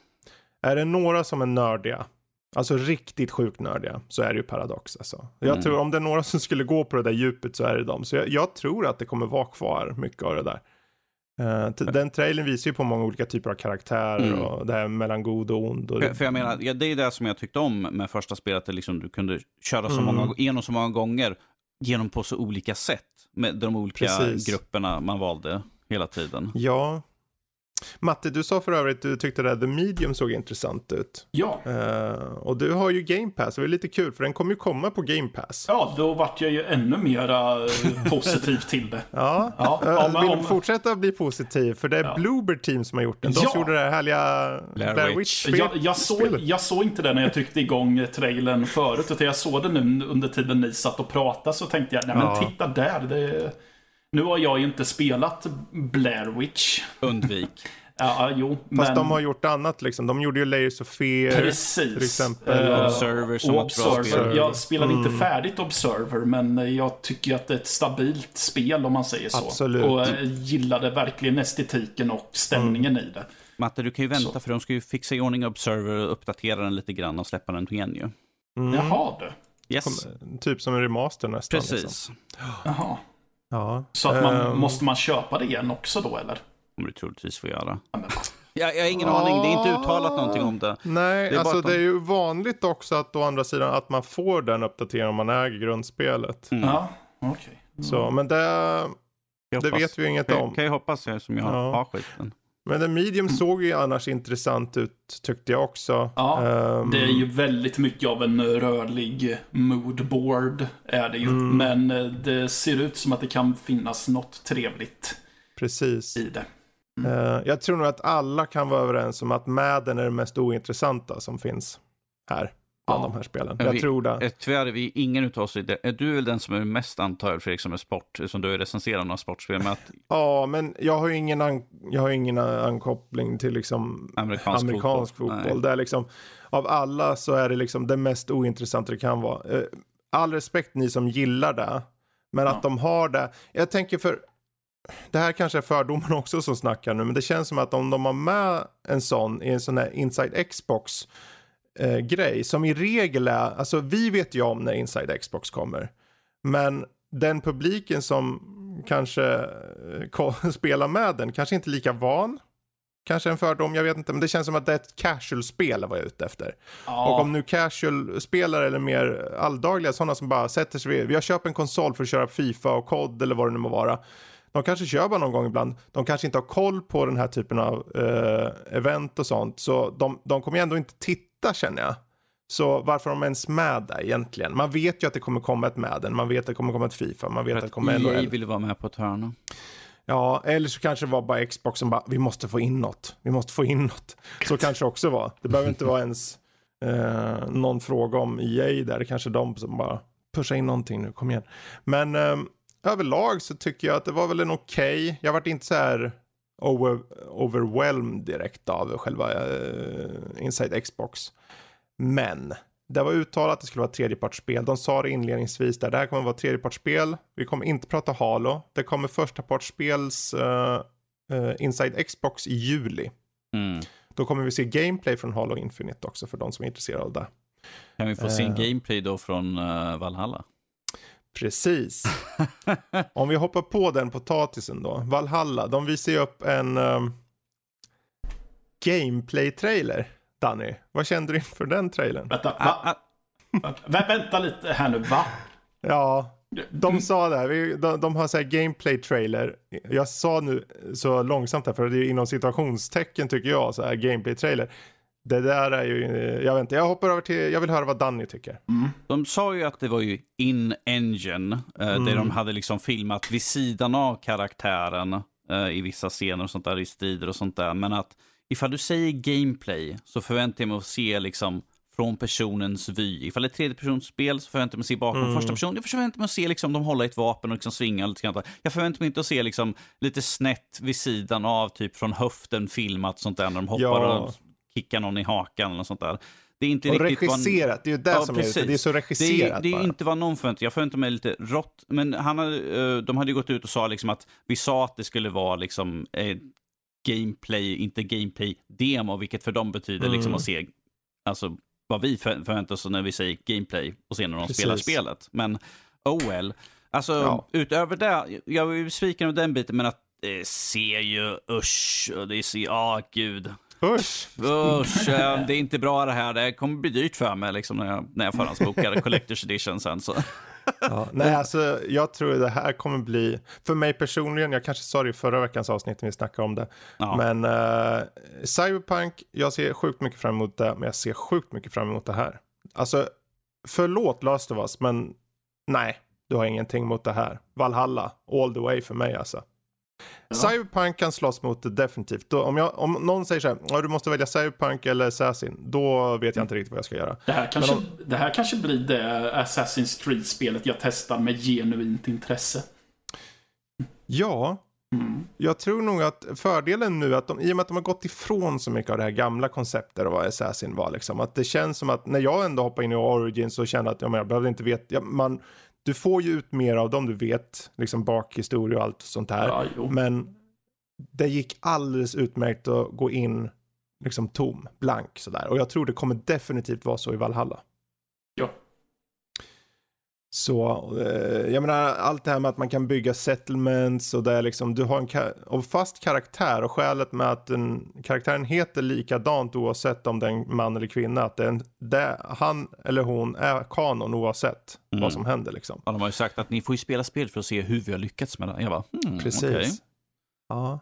Är det några som är nördiga Alltså riktigt sjukt nördiga så är det ju Paradox alltså. Jag mm. tror om det är några som skulle gå på det där djupet så är det dem. Så jag, jag tror att det kommer vara kvar mycket av det där. Uh, den trailern visar ju på många olika typer av karaktärer mm. och det här mellan god och ond. Och... För, för, jag menar, ja, det är det som jag tyckte om med första spelet, att liksom du kunde köra så mm. många, igenom så många gånger genom på så olika sätt med de olika Precis. grupperna man valde hela tiden. Ja, Matte, du sa för övrigt att du tyckte att The Medium såg intressant ut. Ja. Uh, och du har ju Game Pass, det är lite kul för den kommer ju komma på Game Pass. Ja, då vart jag ju ännu mera eh, positiv till det. Ja, ja uh, vill om... fortsätta bli positiv för det är ja. Bloober Team som har gjort den. De ja. som gjorde det här härliga Blair Witch. Jag, jag, såg, jag såg inte det när jag tryckte igång trailern förut, utan jag såg det nu under tiden ni satt och pratade så tänkte jag, nej men ja. titta där. Det nu har jag ju inte spelat Blair Witch. Undvik. Ja, jo. Fast men... de har gjort annat liksom. De gjorde ju Layers of Fear. Precis. Till exempel. Uh, Observer som Observer. Jag spelade mm. inte färdigt Observer, men jag tycker att det är ett stabilt spel om man säger så. Absolut. Och uh, gillade verkligen estetiken och stämningen mm. i det. Matte, du kan ju vänta så. för de ska ju fixa i ordning Observer och uppdatera den lite grann och släppa den igen ju. Mm. Jaha du. Yes. Kom, typ som en remaster nästan. Precis. Liksom. Jaha. Ja. Så att man, um... måste man köpa det igen också då eller? kommer du troligtvis få göra. Jag, jag har ingen aning, det är inte uttalat någonting om det. Nej, det alltså det är ju vanligt också att å andra sidan att man får den uppdateringen om man äger grundspelet. Mm. Ja, okej. Okay. Mm. Så, men det, det vet vi ju inget kan, om. Kan jag hoppas som jag ja. har skiten. Men den medium såg ju annars intressant ut tyckte jag också. Ja, um, det är ju väldigt mycket av en rörlig moodboard är det ju. Mm. Men eh, det ser ut som att det kan finnas något trevligt Precis. i det. Mm. Uh, jag tror nog att alla kan vara överens om att Madden är det mest ointressanta som finns här. Bland ja. de här spelen. Jag vi, tror det. Tyvärr är vi ingen utav oss, är du väl den som är mest antagen Fredrik som är sport, som du är recenserad av sportspel med att... Ja, men jag har ju ingen, an, jag har ingen ankoppling till liksom amerikansk, amerikansk fotboll. fotboll. Det är liksom, av alla så är det liksom det mest ointressanta det kan vara. Uh, all respekt ni som gillar det, men ja. att de har det. Jag tänker för det här kanske är fördomarna också som snackar nu, men det känns som att om de har med en sån i en sån här Inside Xbox eh, grej som i regel är, alltså vi vet ju om när Inside Xbox kommer, men den publiken som kanske eh, spelar med den kanske inte lika van kanske en fördom, jag vet inte. Men det känns som att det är ett casual-spel vad jag är ute efter. Ja. Och om nu casual-spelare eller mer alldagliga, sådana som bara sätter sig vid, vi har köpt en konsol för att köra Fifa och COD eller vad det nu må vara. De kanske kör bara någon gång ibland. De kanske inte har koll på den här typen av eh, event och sånt. Så de, de kommer ju ändå inte titta känner jag. Så varför är de ens med där egentligen? Man vet ju att det kommer komma ett Madden, man vet att det kommer komma ett Fifa, man vet För att det att kommer EA NHL. ville vara med på ett hörn. Ja, eller så kanske det var bara Xbox som bara, vi måste få in något. Vi måste få in något. Så kanske det också var. Det behöver inte vara ens eh, någon fråga om EA där. Det kanske är de som bara pushar in någonting nu, kom igen. Men eh, överlag så tycker jag att det var väl en okej. Okay. Jag varit inte så här over, overwhelmed direkt av själva eh, Inside Xbox. Men det var uttalat att det skulle vara tredjepartsspel. De sa det inledningsvis där, det här kommer vara tredjepartsspel. Vi kommer inte prata Halo. Det kommer första partsspels uh, uh, Inside Xbox i juli. Mm. Då kommer vi se gameplay från Halo Infinite också för de som är intresserade av det. Kan vi få se en Eh. gameplay då från uh, Valhalla? Precis. Om vi hoppar på den potatisen då. Valhalla, de visar ju upp en um, gameplay-trailer. Danny, vad kände du inför den trailern? Vänta, Ah, va? ah, Vä vänta lite här nu, va? Ja, de sa det här, vi, de, de har så här gameplay trailer. Jag sa nu så långsamt här för det är inom situationstecken tycker jag så här gameplay trailer. Det där är ju, jag vet inte, jag hoppar över till, jag vill höra vad Danny tycker. De sa ju att det var ju in-engine, eh, Mm. där de hade liksom filmat vid sidan av karaktären eh, i vissa scener och sånt där, i strider och sånt där. Men att ifall du säger gameplay så förväntar jag mig att se liksom från personens vy. Ifall det är ett tredjepersonsspel så förväntar jag mig att se bakom Mm. första person. Jag förväntar mig att se liksom de håller i ett vapen och liksom svingar lite grann. Jag förväntar mig inte att se liksom lite snett vid sidan av, typ från höften filmat sånt där när de hoppar Ja. och kickar någon i hakan eller sånt där. Det är inte Och riktigt vad regisserat, det är ju det Ja, som precis. är det, är så det regisserat är, det är inte vad någon förväntar Jag förväntar mig lite rått. Men han hade, eh, de hade gått ut och sa liksom att vi sa att det skulle vara liksom eh, gameplay, inte gameplay-demo, vilket för dem betyder liksom Mm. att se alltså, vad vi för, förväntar oss när vi säger gameplay och sen när de Precis. spelar spelet. Men oh well. Alltså Ja. utöver det, jag är besviken av den biten, men att det ser ju usch, och det ser, ja gud. Usch! Usch, eh, det är inte bra det här. Det kommer bli dyrt för mig liksom, när jag, när jag förhandsbokar Collector's Edition sen. Så. Ja, nej, alltså jag tror det här kommer bli, för mig personligen, jag kanske sa det i förra veckans avsnitt när vi snackade om det, Ja. men eh, Cyberpunk, jag ser sjukt mycket fram emot det, men jag ser sjukt mycket fram emot det här. Alltså, förlåt Last of Us, men nej, du har ingenting mot det här. Valhalla, all the way för mig alltså. Ja. Cyberpunk kan slåss mot det definitivt. Då, om, jag, om någon säger så här, "Ja, du måste välja Cyberpunk eller Assassin, då vet jag inte riktigt vad jag ska göra. Det här kanske, om- det här kanske blir det Assassin's Creed-spelet jag testar med genuint intresse. Ja, Mm. Jag tror nog att fördelen nu att de, i och med att de har gått ifrån så mycket av det här gamla konceptet och vad Assassin var liksom. Att det känns som att när jag ändå hoppar in i Origins och känner att ja, jag behövde inte veta, ja, man, du får ju ut mer av dem du vet, liksom bakhistoria och allt sånt här. Ja. Men det gick alldeles utmärkt att gå in liksom tom, blank sådär. Och jag tror det kommer definitivt vara så i Valhalla. Så, eh, jag menar allt det här med att man kan bygga settlements och det är liksom, du har en ka- fast karaktär och skälet med att den, karaktären heter likadant oavsett om det är en man eller kvinna, att det är en, det, han eller hon är kanon oavsett Mm. vad som händer liksom. Ja, de har ju sagt att ni får ju spela spel för att se hur vi har lyckats med det. Jag bara, hmm, Precis. okej. Ja.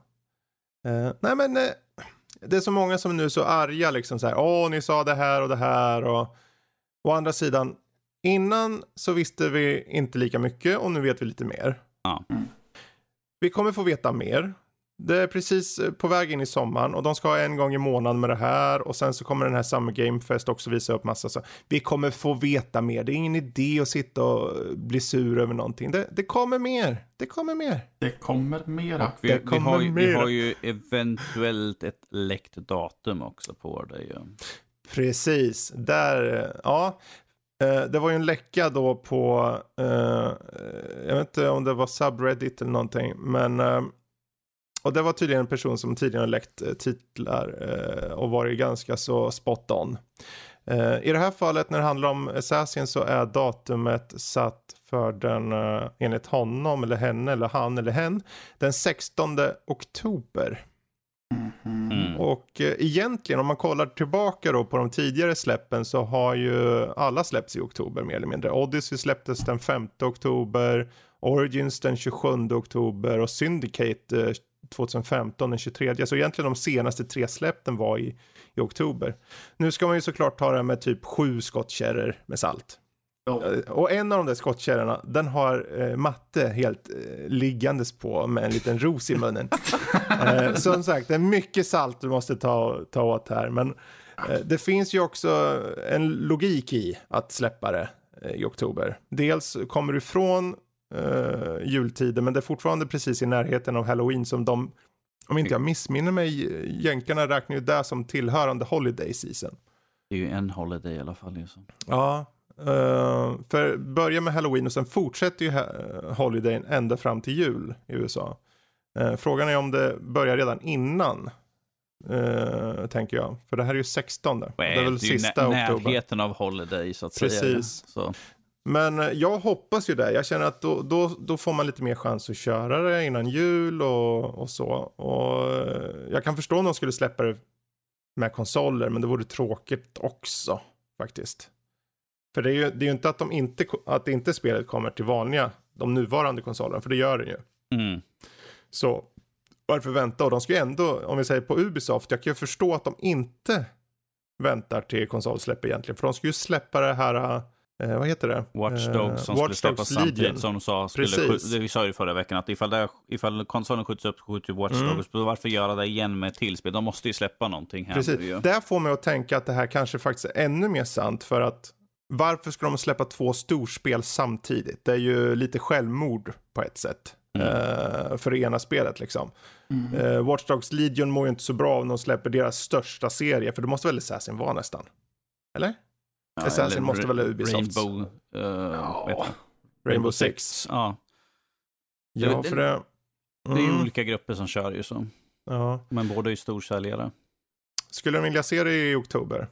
Eh, nej men eh, det är så många som nu är så arga liksom så här. Åh, ni sa det här och det här och å andra sidan. Innan så visste vi inte lika mycket och nu vet vi lite mer. Ja. Mm. Vi kommer få veta mer. Det är precis eh, på väg in i sommaren och de ska ha en gång i månaden med det här och sen så kommer den här Summer Game Fest också visa upp massa så. Vi kommer få veta mer. Det är ingen idé att sitta och bli sur över någonting. Det, det kommer mer. Det kommer mer. Det kommer mera. Vi, Det vi, kommer har ju, vi mer. har ju eventuellt ett läckt datum också på det ju. Precis, där, eh, ja. Eh, det var ju en läcka då på, eh, jag vet inte om det var subreddit eller någonting, men eh, och det var tydligen en person som tidigare läckt eh, titlar eh, och varit ganska så spot on. Eh, I det här fallet när det handlar om Assassin så är datumet satt för den, eh, enligt honom eller henne eller han eller hen, den 16 oktober. Mm. Och eh, egentligen om man kollar tillbaka då på de tidigare släppen så har ju alla släppts i oktober mer eller mindre. Odyssey släpptes den 5 oktober, Origins den 27 oktober och Syndicate eh, 2015 den 23. Så egentligen de senaste tre släppen var i, i oktober. Nu ska man ju såklart ta det med typ sju skottkärror med salt. Oh. Och en av de där skottkärrorna, den har eh, matte helt eh, liggandes på med en liten ros i munnen. eh, som sagt, det är mycket salt du måste ta, ta åt här. Men eh, det finns ju också en logik i att släppa det eh, i oktober. Dels kommer du ifrån uh, jultider, men det är fortfarande precis i närheten av halloween som de, om inte jag missminner mig, jänkarna räknar ju det som tillhörande holiday season. Det är ju en holiday i alla fall. Liksom. Ja, uh, för börja med halloween och sen fortsätter ju holidayn ända fram till jul i USA. Uh, frågan är om det börjar redan innan. Uh, tänker jag. För det här är ju 16. Well, det är väl det är sista nä oktober. Närheten av holiday så att Precis. säga. Precis. Men eh, jag hoppas ju det. Jag känner att då, då, då får man lite mer chans att köra det innan jul och, och så. Och eh, jag kan förstå om de skulle släppa det med konsoler, men det vore tråkigt också faktiskt. För det är ju, det är ju inte att, de inte att inte spelet kommer till vanliga, de nuvarande konsolerna, för det gör det ju. Mm. Så varför vänta? Och de ska ju ändå, om vi säger på Ubisoft, jag kan ju förstå att de inte väntar till konsolsläpp egentligen, för de ska ju släppa det här eh, vad heter det? Watch Dogs som Watch skulle släppas samtidigt som de sa. Skulle, vi sa ju förra veckan att ifall, det, ifall konsolen skjuts upp skjuter Watch mm. Dogs, varför göra det igen med tillspel? De måste ju släppa någonting här. Precis. Ju. Det får mig att tänka att det här kanske faktiskt är ännu mer sant för att varför ska de släppa två storspel samtidigt? Det är ju lite självmord på ett sätt. Mm. Uh, för det ena spelet liksom. Mm. Uh, Watch Dogs Legion mår ju inte så bra om de släpper deras största serie, för det måste väl Assassin vara nästan? Eller? Ja, Assassin måste väl Ubisoft. Rainbow, uh, ja. Rainbow Six. Ja. Ja, för det... Mm. Det är ju mm. olika grupper som kör ju så. Ja. Men båda är ju storsäljare. Skulle du vilja se det i oktober?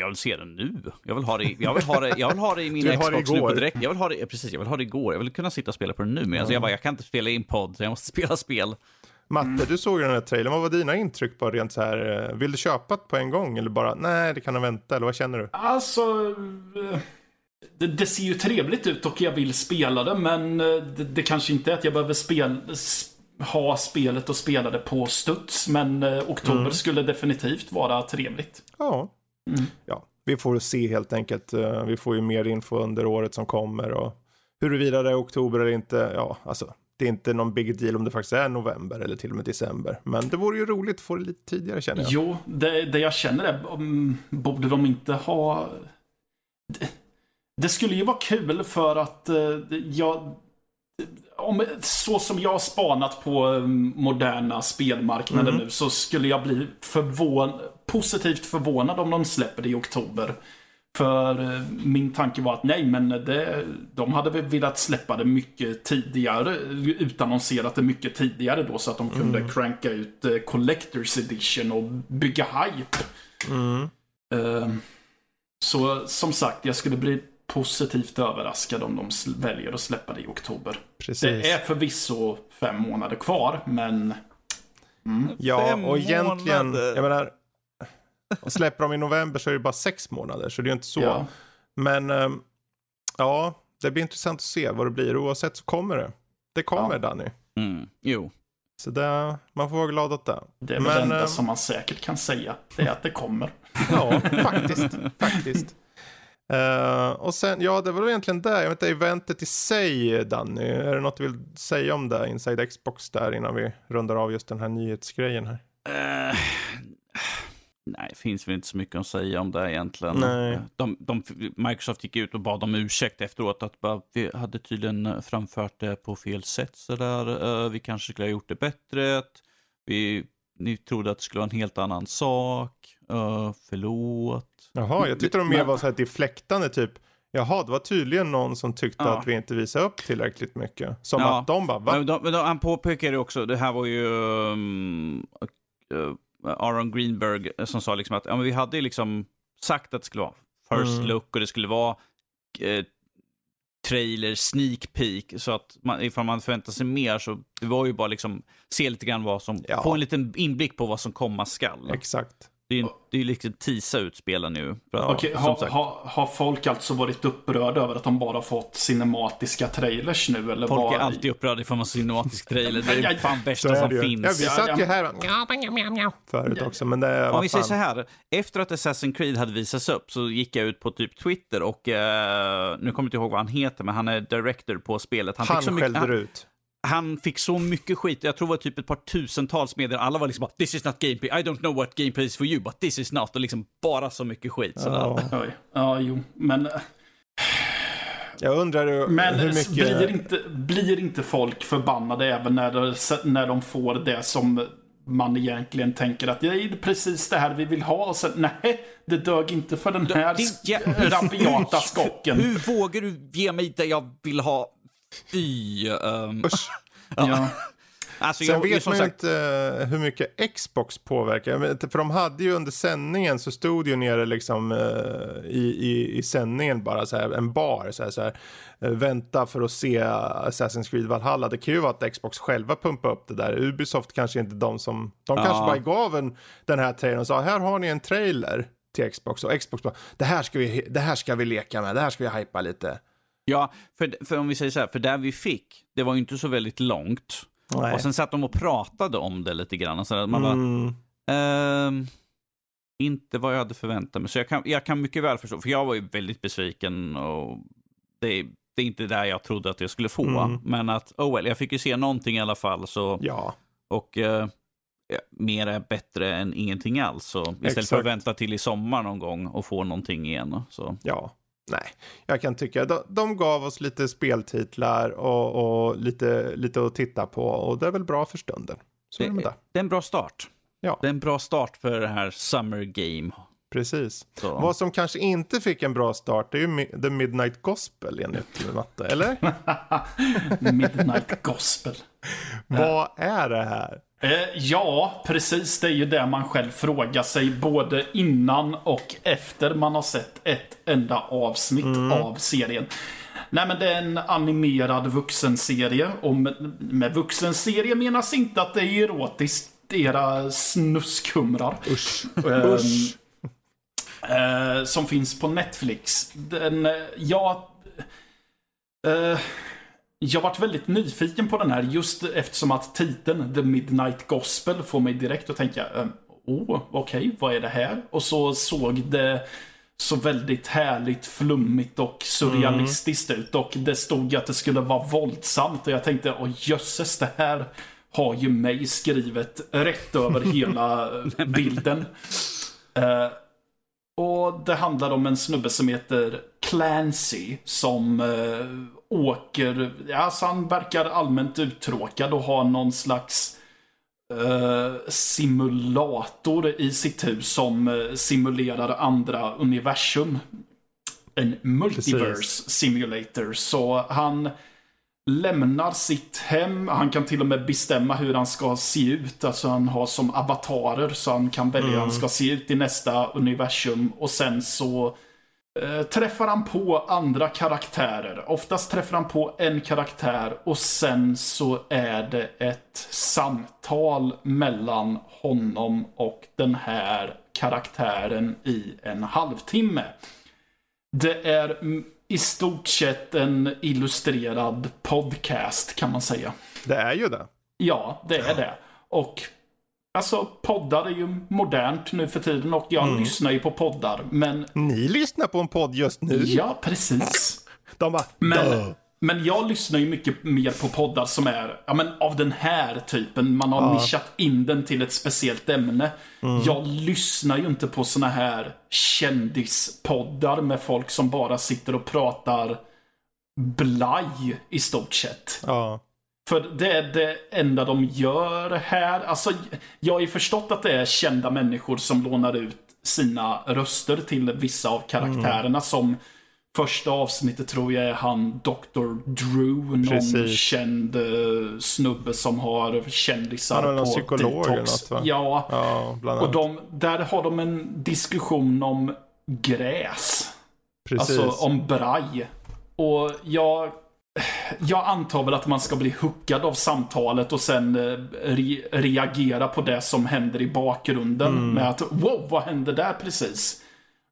Jag vill se det nu. Jag vill ha det, jag vill ha det, jag vill ha det i min Xbox nu på direkt. Jag vill ha det, precis, jag vill ha det igår. Jag vill kunna sitta och spela på det nu. Men mm. alltså, jag bara, jag kan inte spela in podd, jag måste spela spel. Matte, mm. du såg ju den här trailern. Vad var dina intryck på rent så här? Eh, vill du köpa det på en gång eller bara nej, det kan du vänta? Eller vad känner du? Alltså, eh, det, det ser ju trevligt ut och jag vill spela det, men eh, det, det kanske inte är att jag behöver spela, ha spelet och spela det på studs. Men oktober mm. skulle definitivt vara trevligt. Ja. Mm. ja, vi får se helt enkelt. Vi får ju mer info under året som kommer och huruvida det är oktober eller inte. Ja, alltså det är inte någon big deal om det faktiskt är november eller till och med december. Men det vore ju roligt att få det lite tidigare känner jag. Jo, det, det jag känner är, um, borde de inte ha... Det, det, skulle ju vara kul för att uh, jag... Om, så som jag har spanat på um, moderna spelmarknader mm. nu så skulle jag bli förvån, positivt förvånad om de släpper det i oktober. För eh, min tanke var att nej, men det, de hade väl velat släppa det mycket tidigare. Utannonserat det mycket tidigare då så att de kunde mm. cranka ut eh, Collectors Edition och bygga hype. Mm. Uh, så som sagt, jag skulle bli positivt överraskad om de väljer att släppa det i oktober. Precis. Det är förvisso fem månader kvar, men... Mm. Ja, och egentligen, jag menar, och släpper de i november så är det bara sex månader, så det är inte så. Ja. Men um, ja, det blir intressant att se vad det blir. Oavsett så kommer det. Det kommer, ja. Danny. Mm. Jo. Så det, man får vara glad åt det. Det är väl det enda um, som man säkert kan säga. Det är att det kommer. ja, faktiskt. faktiskt. Uh, och sen, ja det var väl egentligen det. Jag vet inte, eventet i sig Danny. Är det något du vill säga om det? Inside Xbox där innan vi rundar av just den här nyhetsgrejen här. Uh, Nej, det finns väl inte så mycket att säga om det egentligen. Nej. De, de, Microsoft gick ut och bad om ursäkt efteråt. Att bara, vi hade tydligen framfört det på fel sätt. Så där. Uh, vi kanske skulle ha gjort det bättre. Vi, ni trodde att det skulle vara en helt annan sak. Uh, förlåt. Jaha, jag tyckte de mer var så här deflektande typ. Jaha, det var tydligen någon som tyckte ja. att vi inte visade upp tillräckligt mycket. Som ja. att de bara, va? Men de, men de, han påpekade också, det här var ju... Um, uh, Aaron Greenberg eh, som sa liksom att ja, men vi hade liksom sagt att det skulle vara first mm. look och det skulle vara eh, trailer, sneak peek. Så att man, ifall man förväntar sig mer så det var ju bara liksom se lite grann vad som, Ja. få en liten inblick på vad som komma skall. Exakt. Det är ju det är liksom tisa ut spelen nu. Att- Okej, har, har, har folk alltså varit upprörda över att de bara fått cinematiska trailers nu? Eller Folk vad? är alltid upprörda ifall man ser cinematisk trailer. Det är fan värsta är som ju. finns. Ja, vi satt ju här förut också, men det... Om vad vi säger så här, efter att Assassin's Creed hade visats upp så gick jag ut på typ Twitter och eh, nu kommer jag inte ihåg vad han heter, men han är director på spelet. Han fick så mycket, skällde han, ut. Han fick så mycket skit, jag tror det var typ ett par tusentals meddelanden. Alla var liksom bara “This is not gameplay, I don't know what gameplay is for you, but this is not” och liksom bara så mycket skit. Ja. Ja, jo. Men, Jag undrar hur men hur mycket... blir, inte, blir inte folk förbannade även när, det, när de får det som man egentligen tänker att det är precis det här vi vill ha. Och sen, nej, det dög inte för den här Din rabiata skocken. Hur vågar du ge mig det jag vill ha? Fy. ehm, Usch. Ja. alltså, Sen jag, vet man ju sagt, inte eh, hur mycket Xbox påverkar. För de hade ju under sändningen så stod ju nere liksom eh, i, i, i sändningen bara så här en bar så här, så här eh, vänta för att se Assassin's Creed Valhalla. Det kan ju vara att Xbox själva pumpar upp det där. Ubisoft kanske inte de som, de Ja. kanske bara gav en, den här trailern och sa här har ni en trailer till Xbox och Xbox bara det här ska vi, det här ska vi leka med, det här ska vi hypa lite. Ja, för, för om vi säger så här, för där vi fick, det var ju inte så väldigt långt. Nej. Och sen satt de och pratade om det lite grann. Och så där, man bara, Mm, Ehm, inte vad jag hade förväntat mig. Så jag kan, jag kan mycket väl förstå, för jag var ju väldigt besviken och det, det är inte där jag trodde att jag skulle få. Mm. Men att, oh well, jag fick ju se någonting i alla fall. Så, ja, och eh, mer är bättre än ingenting alls. Så istället för Exakt. att vänta till i sommar någon gång och få någonting igen. Så. Ja, nej. Jag kan tycka de, de gav oss lite speltitlar och, och lite, lite att titta på och det är väl bra för stunden. Så är det med det. det är en bra start. Ja. Det är en bra start för det här Summer Game. Precis. Så. Vad som kanske inte fick en bra start är ju The Midnight Gospel enligt Matte, eller? Midnight Gospel. Vad är det här? Eh, ja, precis. Det är ju det man själv frågar sig både innan och efter man har sett ett enda avsnitt av serien. Nej men det är en animerad vuxenserie. Och med, med vuxenserie menas inte att det är erotiskt, era snuskumrar. Usch. Ehm, Usch. eh, som finns på Netflix. Den, eh, jag... Jag varit väldigt nyfiken på den här just eftersom att titeln The Midnight Gospel får mig direkt att tänka eh, Åh, okej, vad är det här? Och så såg det så väldigt härligt, flummigt och surrealistiskt ut. Och det stod att det skulle vara våldsamt och jag tänkte, åh jösses, det här har ju mig skrivet rätt över hela bilden. Eh, och det handlar om en snubbe som heter Clancy som eh, åker, alltså han verkar allmänt uttråkad och har någon slags eh, simulator i sitt hus som eh, simulerar andra universum. En multiverse Precis. simulator. Så han lämnar sitt hem. Han kan till och med bestämma hur han ska se ut. Alltså han har som avatarer så han kan välja hur han ska se ut i nästa universum. Och sen så eh, träffar han på andra karaktärer. Oftast träffar han på en karaktär och sen så är det ett samtal mellan honom och den här karaktären i en halvtimme. Det är mm, i stort sett en illustrerad podcast kan man säga. Det är ju det. Ja, det är det. Och alltså poddar är ju modernt nu för tiden och jag lyssnar ju på poddar. Men Ni lyssnar på en podd just nu. ja, precis. De bara, Men, "Duh." Men jag lyssnar ju mycket mer på poddar som är ja, men av den här typen. Man har nischat in den till ett speciellt ämne. Jag lyssnar ju inte på såna här kändispoddar med folk som bara sitter och pratar blaj i stort sett. Ja, För det är det enda de gör här. Alltså, jag har ju förstått att det är kända människor som lånar ut sina röster till vissa av karaktärerna som Första avsnittet tror jag är han Dr. Drew, någon Precis. känd eh, snubbe som har kändisar Han är på psykolog eller detox. något, va? Ja, ja bland och de, där har de en diskussion om gräs. Precis. Alltså om braj. Och jag, jag antar väl att man ska bli hookad av samtalet och sen eh, re reagera på det som händer i bakgrunden. Mm. Med att wow, vad hände där precis?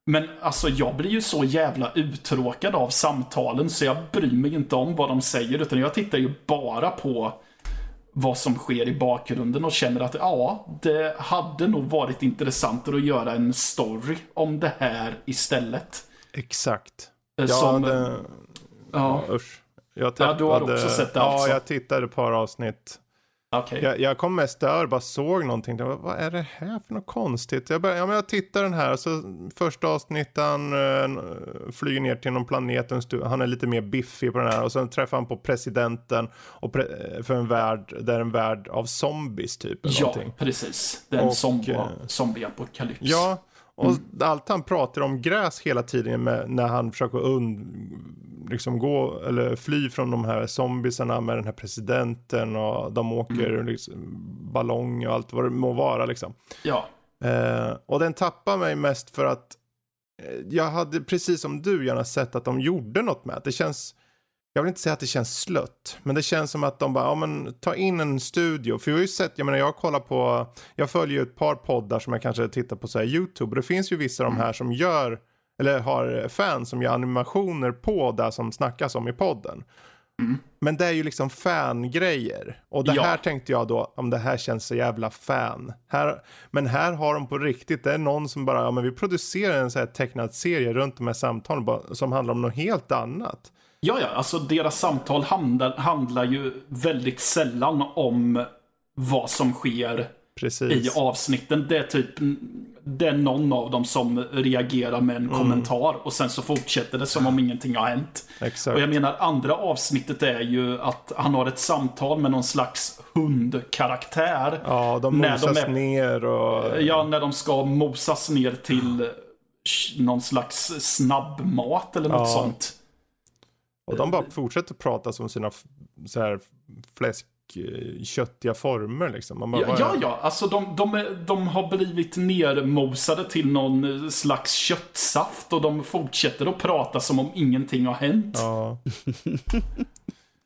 Men alltså jag blir ju så jävla uttråkad av samtalen så jag bryr mig inte om vad de säger utan jag tittar ju bara på vad som sker i bakgrunden och känner att ja, det hade nog varit intressantare att göra en story om det här istället. Exakt. Eh, ja, som, det... ja. ja usch. Jag ja, du har också sett det Ja, alltså. jag tittade ett par avsnitt. Okay. Jag, jag kom mest där och bara såg någonting. Bara, vad är det här för något konstigt? Jag, bara, ja, men jag tittar den här. Så första avsnittet han uh, flyger ner till någon planet. Han är lite mer biffig på den här. Och sen träffar han på presidenten. Och pre eh, för en värld, det är en värld av zombies typ. ja, någonting. precis. Det är en zombie, uh, zombieapokalyps. Ja, och mm. allt han pratar om gräs hela tiden med, när han försöker und, liksom gå, eller fly från de här zombiesarna med den här presidenten och de åker mm. liksom, ballong och allt vad det må vara liksom. Ja. Eh, och den tappar mig mest för att eh, jag hade precis som du gärna sett att de gjorde något med det. känns jag vill inte säga att det känns slött, men det känns som att de bara, ja men ta in en studio. För jag har ju sett, jag menar jag kollar på, jag följer ju ett par poddar som jag kanske tittar på så här YouTube. Och det finns ju vissa av de här som gör, eller har fans som gör animationer på det som snackas om i podden. Mm. Men det är ju liksom fangrejer. Och det ja. här tänkte jag då, om det här känns så jävla fan. Här, men här har de på riktigt, det är någon som bara, ja men vi producerar en så här tecknad serie runt de här samtalen bara, som handlar om något helt annat. Ja, ja, alltså deras samtal handlar, handlar ju väldigt sällan om vad som sker Precis. i avsnitten. Det är typ det är någon av dem som reagerar med en mm. kommentar och sen så fortsätter det som om ingenting har hänt. Exakt. Och jag menar andra avsnittet är ju att han har ett samtal med någon slags hundkaraktär. Ja, de mosas de är, ner och... Ja, när de ska mosas ner till någon slags snabbmat eller något ja. sånt. Och de bara fortsätter prata som sina så här fläsk köttiga former liksom. Bara, ja, ja, ja, alltså de, de, de har blivit nermosade till någon slags köttsaft och de fortsätter att prata som om ingenting har hänt. Ja.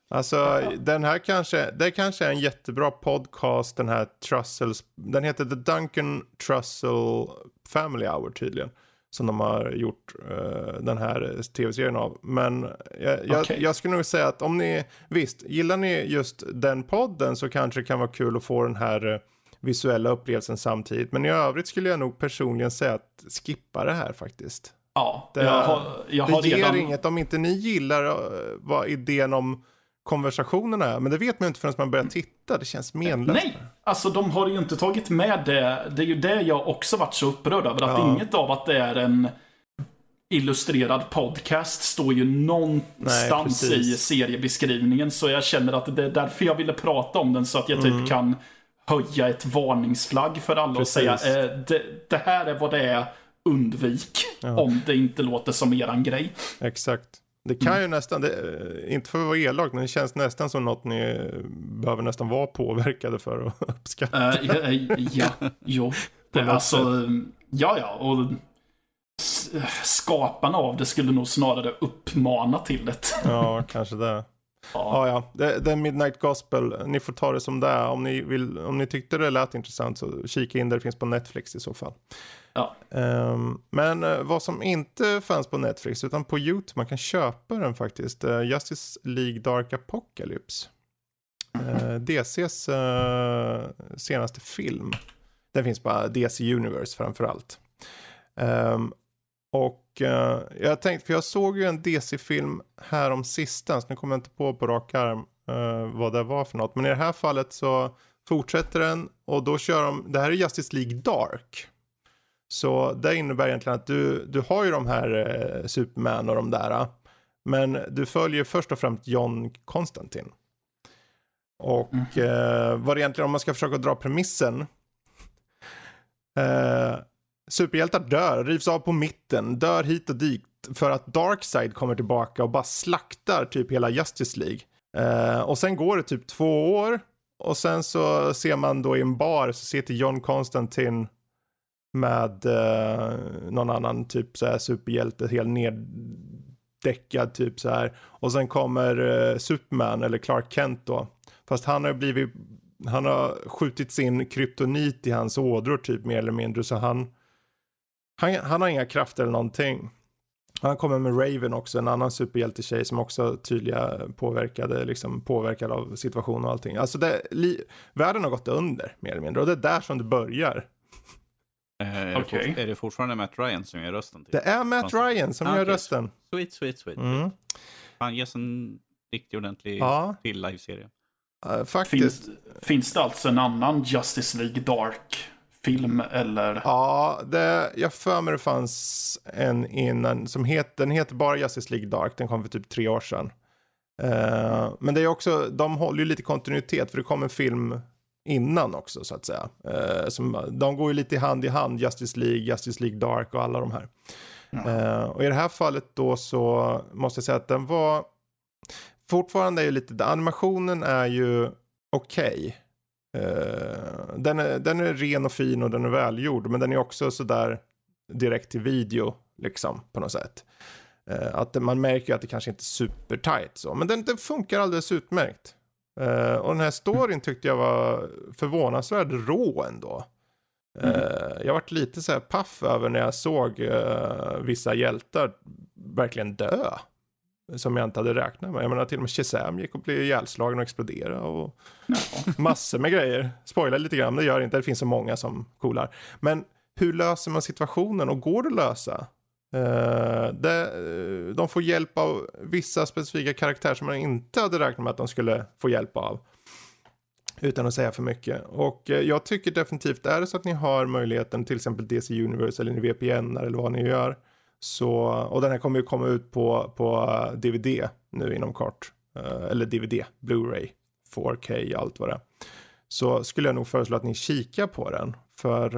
Alltså den här kanske, det kanske är en jättebra podcast den här Trussels, den heter The Duncan Trussell Family Hour tydligen som de har gjort uh, den här tv-serien av. Men jag, jag, okay. jag, skulle nog säga att om ni, visst, gillar ni just den podden så kanske det kan vara kul att få den här uh, visuella upplevelsen samtidigt. Men i övrigt skulle jag nog personligen säga att skippa det här faktiskt. Ja, det, jag har, jag har det ger inget om inte ni gillar uh, vad idén om konversationerna är. Men det vet man ju inte förrän man börjar titta. Det känns menlöst. Nej, alltså de har ju inte tagit med det. Det är ju det jag också varit så upprörd över. Att ja. inget av att det är en illustrerad podcast står ju någonstans Nej, i seriebeskrivningen. Så jag känner att det är därför jag ville prata om den. Så att jag typ mm. kan höja ett varningsflagg för alla precis. och säga eh, det, det, här är vad det är. Undvik. Ja. Om det inte låter som eran grej. Exakt. Det kan mm. ju nästan, det, eh, inte för att vara elak, men det känns nästan som något ni behöver nästan vara påverkade för att uppskatta. Uh, ja, ja, jo. alltså, ja, ja. Och skaparna av det skulle nog snarare uppmana till det. ja, kanske det. Ja, ja. ja. The, Midnight Gospel, ni får ta det som det är. Om ni, vill, om ni tyckte det lät intressant så kika in det, det finns på Netflix i så fall. Ja. Um, men eh, vad som inte fanns på Netflix utan på YouTube, man kan köpa den faktiskt. Uh, Justice League Dark Apocalypse. Eh, uh, DCs senaste film. Den finns på DC Universe framförallt. Um, och jag tänkte, för jag såg ju en DC-film här om sistens, nu kommer jag inte på på rak arm vad det var för något. Men i det här fallet så fortsätter den och då kör de, det här är Justice League Dark. Så det innebär egentligen att du, du har ju de här eh, Superman och de där. Men du följer först och främst John Konstantin. Och mm. eh, vad det egentligen, om man ska försöka dra premissen. Eh, superhjältar dör, rivs av på mitten, dör hit och dit. För att Darkseid kommer tillbaka och bara slaktar typ hela Justice League. Eh, och sen går det typ två år. Och sen så ser man då i en bar så sitter John Konstantin med eh, någon annan typ så här superhjälte, helt neddäckad typ så här. Och sen kommer eh, Superman eller Clark Kent då. Fast han har blivit, han har skjutit sin kryptonit i hans ådror typ mer eller mindre. Så han, han, han har inga krafter eller någonting. Han kommer med Raven också, en annan superhjältetjej som också tydliga påverkade, liksom påverkad av situationen och allting. Alltså det, li, världen har gått under mer eller mindre och det är där som det börjar. Eh, är, okay. det är det fortfarande Matt Ryan som gör rösten? Till? Det är Matt Ryan som ah, gör okay. rösten. Sweet, sweet, sweet. Mm. Han ges en riktigt ordentlig ja. till live-serie. Uh, faktiskt. Finns, finns det alltså en annan Justice League Dark film eller? Ja, det, jag för mig det fanns en innan som heter, den heter bara Justice League Dark, den kom för typ tre år sedan. Uh, men det är också, de håller ju lite kontinuitet för det kom en film innan också så att säga. Uh, som, de går ju lite hand i hand, Justice League, Justice League Dark och alla de här. Uh, och i det här fallet då så måste jag säga att den var fortfarande är ju lite, animationen är ju okej. Okay. Uh, den, är, den är ren och fin och den är välgjord. Men den är också sådär direkt till video. Liksom på något sätt. Uh, att man märker att det kanske inte är super tight så. Men den, den funkar alldeles utmärkt. Uh, och den här storyn tyckte jag var förvånansvärt rå ändå. Mm. jag varit lite så här paff över när jag såg vissa hjältar verkligen dö. Som jag inte hade räknat med. Jag menar till och med Shazam gick och blev ihjälslagen och exploderade. Och ja. massor med grejer. Spoila lite grann, det gör inte. Det finns så många som coolar. Men hur löser man situationen och går det att lösa? Uh, det, eh, de får hjälp av vissa specifika karaktärer som man inte hade räknat med att de skulle få hjälp av. Utan att säga för mycket. Och eh, jag tycker definitivt, är det så att ni har möjligheten till exempel DC Universe eller ni VPN eller vad ni gör. Så, och den här kommer ju komma ut på, på DVD nu inom kort. Eller DVD, Blu-ray, 4K, allt vad det är. Så skulle jag nog föreslå att ni kikar på den. För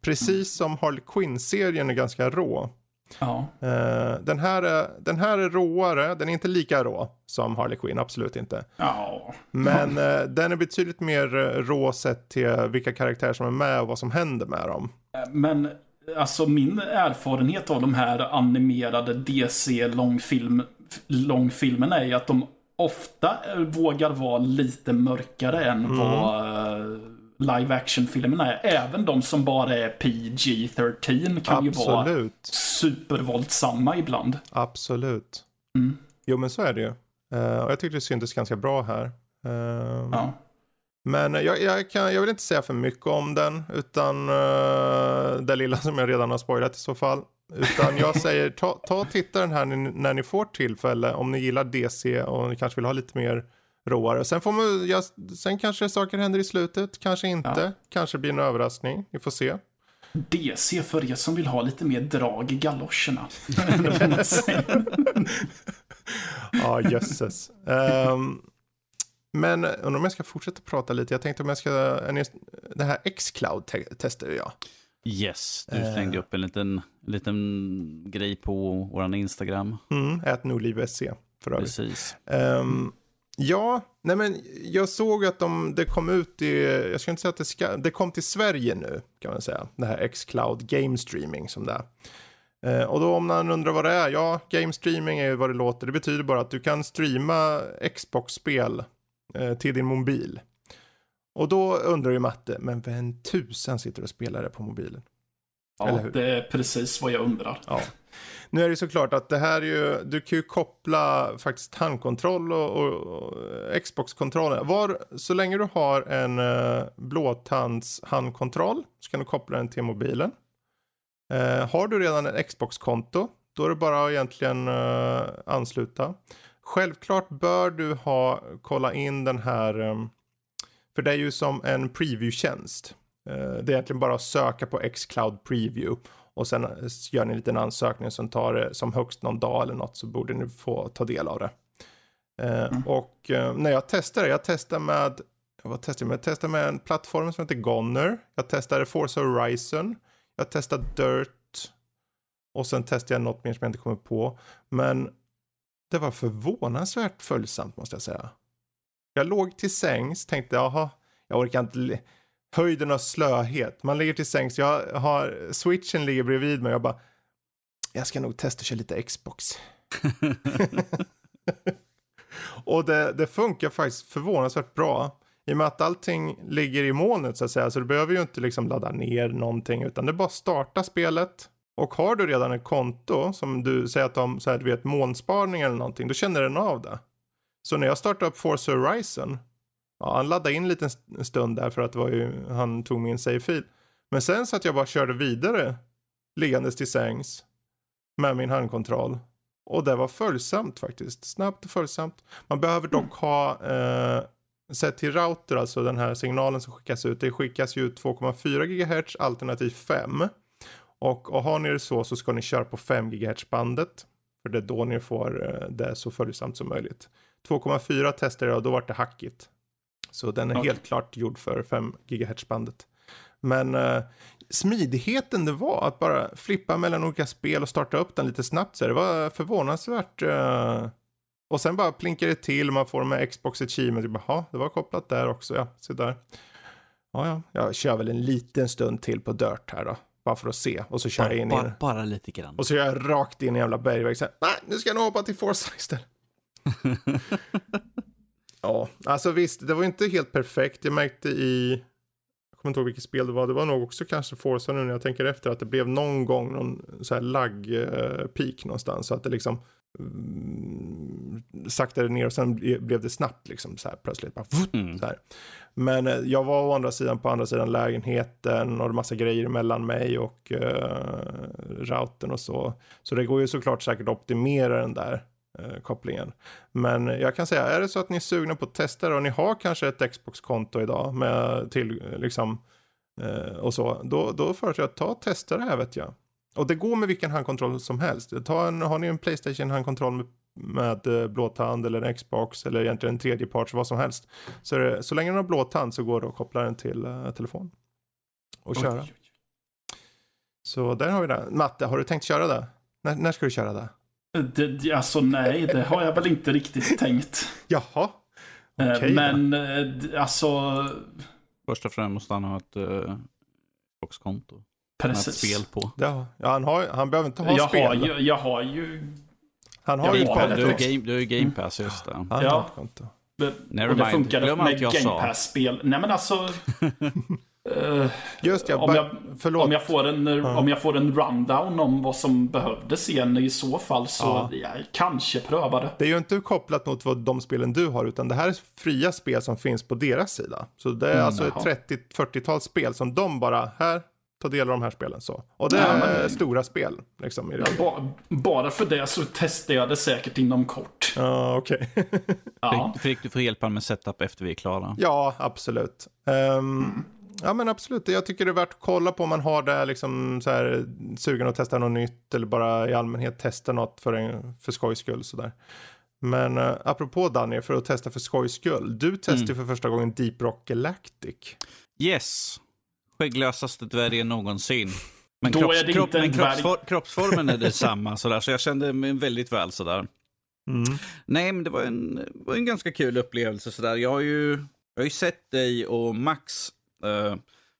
precis som Harley Quinn-serien är ganska rå. Ja. Uh, den, här är, den här är råare, den är inte lika rå som Harley Quinn, absolut inte. Ja. Men den är betydligt mer rå sett till vilka karaktärer som är med och vad som händer med dem. Men Alltså min erfarenhet av de här animerade DC-långfilm, långfilmerna är ju att de ofta vågar vara lite mörkare än mm. vad live action-filmerna är. Även de som bara är PG-13 kan Absolut. ju vara supervåldsamma ibland. Absolut. Mm. Jo men så är det ju. Uh, och jag tyckte det syntes ganska bra här. Uh, ja. Men jag, jag, kan, jag vill inte säga för mycket om den, utan uh, det lilla som jag redan har spoilat i så fall. Utan jag säger ta, ta och titta den här när ni får tillfälle, om ni gillar DC och ni kanske vill ha lite mer råare. Sen, får man, ja, sen kanske saker händer i slutet, kanske inte, ja. kanske blir en överraskning, vi får se. DC för er som vill ha lite mer drag i galoscherna. ja, jösses. Um, men undrar om jag ska fortsätta prata lite. Jag tänkte om jag ska, det här X-Cloud te testar jag. Yes, du slängde uh, upp en liten, liten grej på vår Instagram. Mm, ät nordliv.se för övrigt. Precis. Um, ja, nej men jag såg att de, det kom ut i, jag ska inte säga att det ska, det kom till Sverige nu kan man säga. Det här X-Cloud Game Streaming som det är. Uh, och då om man undrar vad det är, ja, Game Streaming är vad det låter. Det betyder bara att du kan streama Xbox-spel eh, till din mobil. Och då undrar ju Matte, men vem tusan sitter och spelar det på mobilen? Ja, det är precis vad jag undrar. Ja. Nu är det såklart att det här är ju, du kan ju koppla faktiskt handkontroll och, och, och Xbox-kontrollen. Var, så länge du har en eh, uh, blåtands handkontroll så kan du koppla den till mobilen. Uh, har du redan ett Xbox-konto, då är det bara att egentligen uh, ansluta. Självklart bör du ha kolla in den här, ehm, för det är ju som en preview-tjänst. Det är egentligen bara att söka på Xcloud Preview och sen eh, gör ni en liten ansökning som tar som högst någon dag eller något så borde ni få ta del av det. Eh, mm. Och när jag testade, jag testade med, vad testade jag med? Jag testade med en plattform som heter Goner. Jag testade Forza Horizon. Jag testade Dirt. Och sen testade jag något mer som jag inte kommer på. Men det var förvånansvärt följsamt måste jag säga. Jag låg till sängs, tänkte jaha, jag orkar inte. Höjden av slöhet. Man ligger till sängs, jag har switchen ligger bredvid mig och jag bara, jag ska nog testa att köra lite Xbox. och det, det funkar faktiskt förvånansvärt bra. I och med att allting ligger i molnet så att säga. Så du behöver ju inte liksom ladda ner någonting. Utan det är bara starta spelet. Och har du redan ett konto som du säger att de, så här, du vet molnsparning eller någonting. Då känner den av det. Så när jag startade upp Forza Horizon. Ja, han laddade in en liten stund där för att det var ju, han tog min save-fil. Men sen så att jag bara körde vidare. Liggandes till sängs. Med min handkontroll. Och det var följsamt faktiskt. Snabbt och följsamt. Man behöver dock ha eh, sett till router, alltså den här signalen som skickas ut. Det skickas ju ut 2,4 GHz alternativt 5. Och, och har ni det så så ska ni köra på 5 GHz bandet. För det är då ni får eh, det så följsamt som möjligt. 2,4 testade jag och då var det hackigt. Så den är okay. helt klart gjord för 5 GHz bandet. Men eh, smidigheten det var att bara flippa mellan olika spel och starta upp den lite snabbt. Så det var förvånansvärt. Eh, och sen bara plinkar det till, man får med Xbox Achievement. Jaha, det var kopplat där också, ja, så där. Ja, ja, jag kör väl en liten stund till på Dirt här då. Bara för att se. Och så kör bara, jag in bara, i bara lite grann. Och så gör jag rakt in i jävla bergväg. Nej, nu ska jag nog hoppa till Forza istället. ja, alltså visst, det var inte helt perfekt. Jag märkte i kommer inte ihåg vilket spel det var. Det var nog också kanske Forza nu när jag tänker efter att det blev någon gång någon så här lagg-peak eh, någonstans. Så att det liksom mm, saktade ner och sen blev det snabbt liksom så här plötsligt. Bara, mm. så här. Men eh, jag var å andra sidan på andra sidan lägenheten och det massa grejer mellan mig och uh, routern och så. Så det går ju såklart säkert att optimera den där kopplingen. Men jag kan säga, är det så att ni är sugna på att testa det och ni har kanske ett Xbox-konto idag med till liksom eh, och så, då, då föreslår jag att ta och testa det här vet jag. Och det går med vilken handkontroll som helst. Ta en, har ni en Playstation handkontroll med, med eh, blåtand eller en Xbox eller egentligen en tredjeparts vad som helst. Så, det, så länge den har blåtand så går det att koppla den till uh, telefon. Och köra. Oj. Så där har vi det. Matte, har du tänkt köra det? När, när ska du köra det? Det, alltså nej, det har jag väl inte riktigt tänkt. Jaha. Eh, okay, Men då. Eh, alltså... Först och främst måste han ha ett uh, Xbox-konto. Precis. Med spel på. Ja, ja han, har, han behöver inte ha jag spel. Har ju, jag har ju... Han har ju ett Du är game, game. Pass, just det. Han ja. konto. Never och det funkar med Game Pass-spel. Nej men alltså... Uh, Just ja, om, jag, förlåt. Om jag, får en, uh. om jag får en rundown om vad som behövdes igen i så fall så uh. jag kanske pröva det. Det är ju inte kopplat mot vad de spelen du har utan det här är fria spel som finns på deras sida. Så det är mm, alltså ett 30-40-tal spel som de bara, här, ta del av de här spelen så. Och det ja, är men... stora spel. Liksom, ja, bara, bara, för det så testar jag det säkert inom kort. Ja, okej. Okay. ja. Fick du få hjälpa med setup efter vi är klara? Ja, absolut. Um, mm. Ja men absolut, jag tycker det är värt att kolla på om man har det liksom så här sugen att testa något nytt eller bara i allmänhet testa något för, en, för skojs skull sådär. Men uh, apropå Daniel, för att testa för skojs skull. Du testade mm. för första gången Deep Rock Galactic. Yes, skägglösaste dvärgen någonsin. Men, Då kropps, är det kropp, men kroppsfor, kroppsformen är detsamma, sådär, så jag kände mig väldigt väl sådär. Mm. Nej, men det var en, var en ganska kul upplevelse sådär. Jag har ju, jag har ju sett dig och Max uh,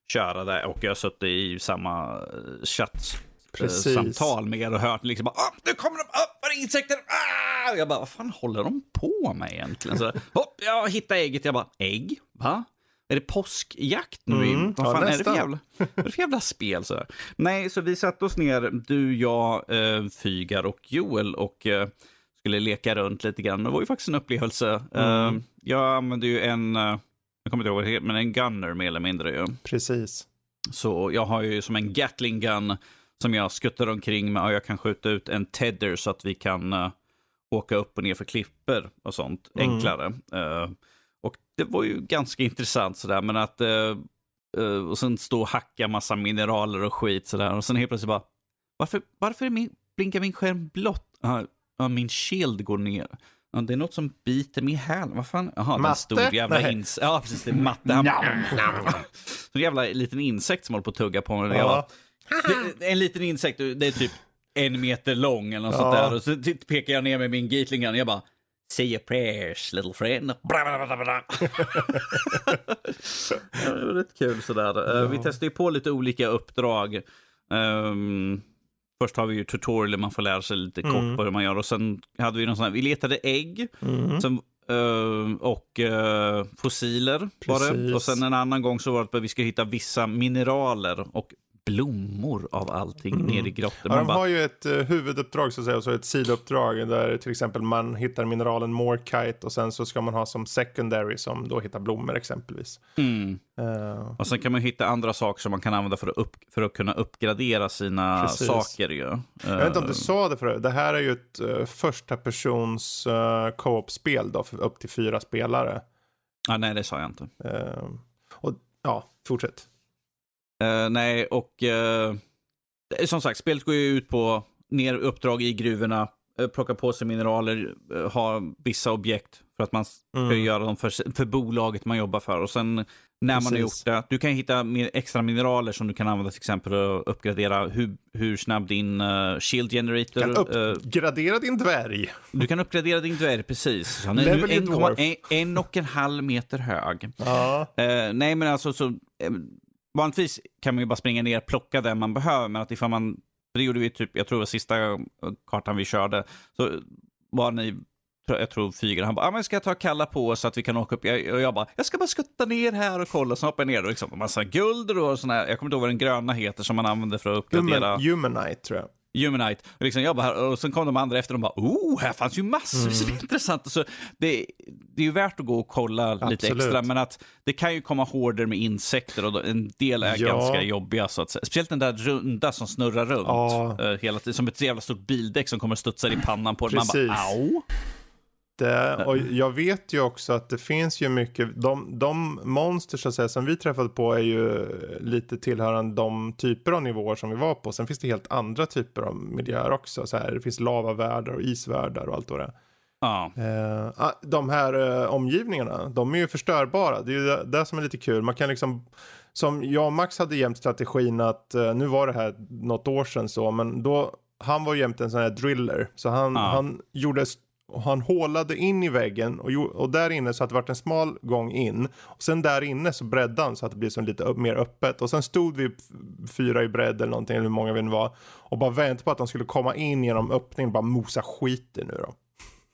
köra det och jag har suttit i samma uh, chatt samtal med er och hört liksom ah, nu kommer de, ah, var det insekter, ah! Jag bara, vad fan håller de på med egentligen? Så, hopp, jag hittade ägget, jag bara, ägg? Va? Är det påskjakt nu? Mm, vad fan ja, är, det för jävla, vad är det för jävla spel? Så där? Nej, så vi satte oss ner, du, jag, eh, Fygar och Joel och eh, skulle leka runt lite grann. Men det var ju faktiskt en upplevelse. Mm. Eh, jag använde ju en, eh, jag kommer inte ihåg vad det heter, men en gunner mer eller mindre ju. Precis. Så jag har ju som en Gatling gun som jag skuttar omkring med och jag kan skjuta ut en tedder så att vi kan uh, åka upp och ner för klipper och sånt mm. enklare. Uh, och det var ju ganska intressant sådär, men att uh, och sen stå och hacka massa mineraler och skit sådär och sen helt plötsligt bara varför, varför min, blinkar min skärm blått? Uh, min shield går ner. Ja, det är något som biter mig hälen. Vad fan? Jaha, matte? en stor jävla insekt. Ja, precis. Det är matte. en jävla liten insekt som håller på att tugga på mig. Ja. Det, en liten insekt, det är typ en meter lång eller något ja. sånt där. Och så pekar jag ner med min Gatling och jag bara Say your prayers little friend. det var rätt kul sådär. Ja. Vi testade ju på lite olika uppdrag. Um, Först har vi ju tutorial, man får lära sig lite kort mm. på hur man gör. Och sen hade vi någon sån här, vi letade ägg. Mm. Sen, uh, och uh, fossiler Precis. var det. Och sen en annan gång så var det att vi skulle hitta vissa mineraler och blommor av allting mm. nere i grottan. Ja, de bara... har ju ett uh, huvuduppdrag så att säga, och så ett sidouppdrag där till exempel man hittar mineralen morkite och sen så ska man ha som secondary som då hittar blommor exempelvis. Mm. Uh... Och sen kan man hitta andra saker som man kan använda för att, upp, för att kunna uppgradera sina Precis. saker. Ju. Uh... Jag vet inte om du sa det förut, det här är ju ett uh, första persons uh, co-op-spel då, för upp till fyra spelare. Ah, nej, det sa jag inte. och ja, fortsätt. Uh, nej, och uh, som sagt, spelet går ju ut på ner uppdrag i gruvorna, uh, plocka på sig mineraler, ha vissa objekt för att man ska mm. göra dem för, för bolaget man jobbar för. Och sen när Precis. man har gjort det, du kan hitta extra mineraler som du kan använda till exempel för att uppgradera hur, hur snabb din shield generator... Du kan uppgradera din dvärg. Du kan uppgradera din dvärg, precis. Han är nu en, en, en, och en halv meter hög. Ja. Nej, men alltså så vanligtvis kan man ju bara springa ner och plocka det man behöver, men att ifall man, det gjorde vi typ, jag tror det var sista kartan vi körde, så var ni jag tror Fyger, han bara, ah, men ska jag ta kalla på så att vi kan åka upp? Jag, och jag bara, jag ska bara skutta ner här och kolla. Så hoppar jag ner och liksom, massa guld och sådana här, jag kommer inte ihåg vad den gröna heter som man använder för att uppgradera. Human, humanite tror jag. Humanite. Och, liksom jag bara, och sen kom de andra efter och bara, oh, här fanns ju massor mm. intressant. Så det, det är ju värt att gå och kolla Absolut. lite extra, men att det kan ju komma hårdare med insekter och en del är ja. ganska jobbiga. Så att säga. Speciellt den där runda som snurrar runt ja. uh, hela tiden, som ett jävla stort bildäck som kommer studsa i pannan på den. Man bara, au. Och jag vet ju också att det finns ju mycket, de, de monster så att säga, som vi träffade på är ju lite tillhörande de typer av nivåer som vi var på. Sen finns det helt andra typer av miljöer också. Så här, det finns lavavärldar och isvärldar och allt vad det är. Ja. Eh, de här eh, omgivningarna, de är ju förstörbara. Det är ju det, det, som är lite kul. Man kan liksom, som jag och Max hade jämt strategin att, eh, nu var det här något år sedan så, men då, han var jämt en sån här driller. Så han, ja. han gjorde och han hålade in i väggen och, och där inne så att det vart en smal gång in. Och sen där inne så breddade han så att det blev som lite mer öppet. Och sen stod vi fyra i bredd eller någonting, eller hur många vi nu var. Och bara väntade på att de skulle komma in genom öppningen och bara mosa skit nu då.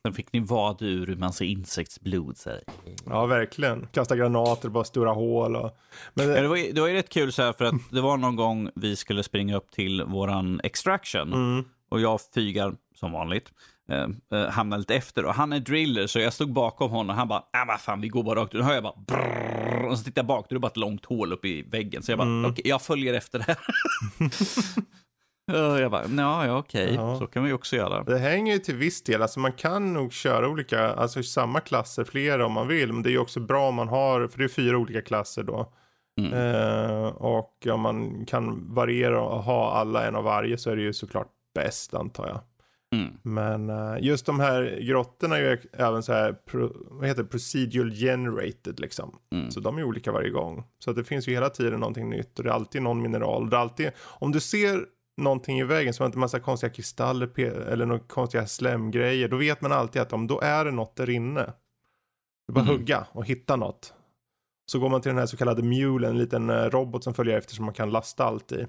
Sen fick ni vad ur en massa insektsblod. Så här. Ja, verkligen. Kasta granater, bara stora hål. Och... Men... Ja, det, var, det var ju rätt kul så här, för att det var någon gång vi skulle springa upp till våran extraction. Mm. Och jag fygar som vanligt. Eh, eh, hamnade lite efter och han är driller så jag stod bakom honom och han bara, äh, vad fan vi går bara rakt ut. Då hör jag bara brrr, och så tittar jag bak, då är det bara ett långt hål uppe i väggen. Så jag bara, mm. okay, jag följer efter det här. jag bara, ja, ja okej, okay. så kan vi också göra. Det hänger ju till viss del, alltså man kan nog köra olika, alltså samma klasser, flera om man vill. Men det är ju också bra om man har, för det är fyra olika klasser då. Mm. Eh, och om man kan variera och ha alla en av varje så är det ju såklart bäst antar jag. Mm. Men uh, just de här grottorna är ju även så här, vad heter det, procedural generated liksom. Mm. Så de är olika varje gång. Så det finns ju hela tiden någonting nytt och det är alltid någon mineral. Det är alltid, om du ser någonting i vägen som inte massa konstiga kristaller eller några konstiga slemgrejer. Då vet man alltid att om då är det något där inne. Det är bara mm. hugga och hitta något. Så går man till den här så kallade mulen, en liten eh, robot som följer efter som man kan lasta allt i.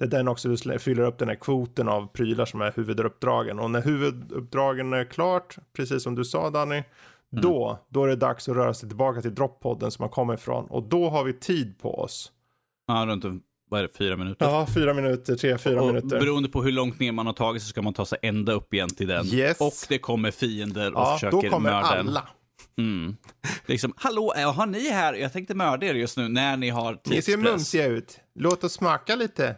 Det är den också du fyller upp den här kvoten av prylar som är huvuduppdragen. Och när huvuduppdragen är klart, precis som du sa Danny, mm. då, då är det dags att röra sig tillbaka till droppodden som man kommer ifrån. Och då har vi tid på oss. Ja, runt vad är det, fyra minuter? Ja, fyra minuter, tre, fyra och minuter. Beroende på hur långt ner man har tagit så ska man ta sig ända upp igen till den. Yes. Och det kommer fiender och ja, försöker mörda då kommer alla. Mm. Liksom, hallå, har ni här? Jag tänkte mörda er just nu när ni har tidspress. Ni ser mumsiga ut. Låt oss smaka lite.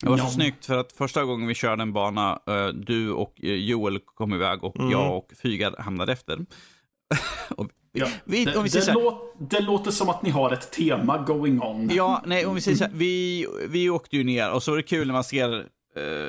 Det var så snyggt för att första gången vi körde en bana, uh, du och uh, Joel kom iväg och mm. jag och Fygar hamnade efter. ja, vi, det, det, här, låt, det, låter som att ni har ett tema going on. Ja, nej, om vi säger så här, vi, vi åkte ju ner och så var det kul när man ser uh,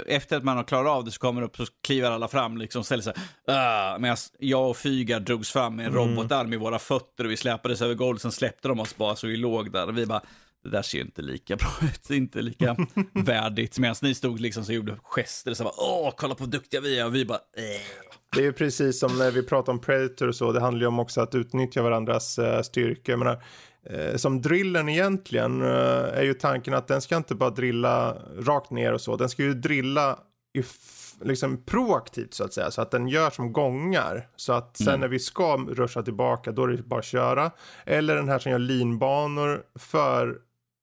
efter att man har klarat av det så kommer upp så kliver alla fram liksom ställer sig uh, medan jag och Fygar drogs fram med en mm. robotarm i våra fötter och vi släpades över golvet, sen släppte de oss bara så vi låg där och vi bara det där ser ju inte lika bra ut, inte lika värdigt. Medan ni stod liksom så gjorde gester, så bara, åh, kolla på duktiga vi är, och vi bara, äh. Det är ju precis som när vi pratar om Predator och så, det handlar ju om också att utnyttja varandras uh, styrka. Jag menar, uh, som drillen egentligen uh, är ju tanken att den ska inte bara drilla rakt ner och så, den ska ju drilla liksom proaktivt så att säga. Så att den gör som gångar. Så att sen mm. när vi ska ruscha tillbaka då är det bara att köra. Eller den här som gör linbanor för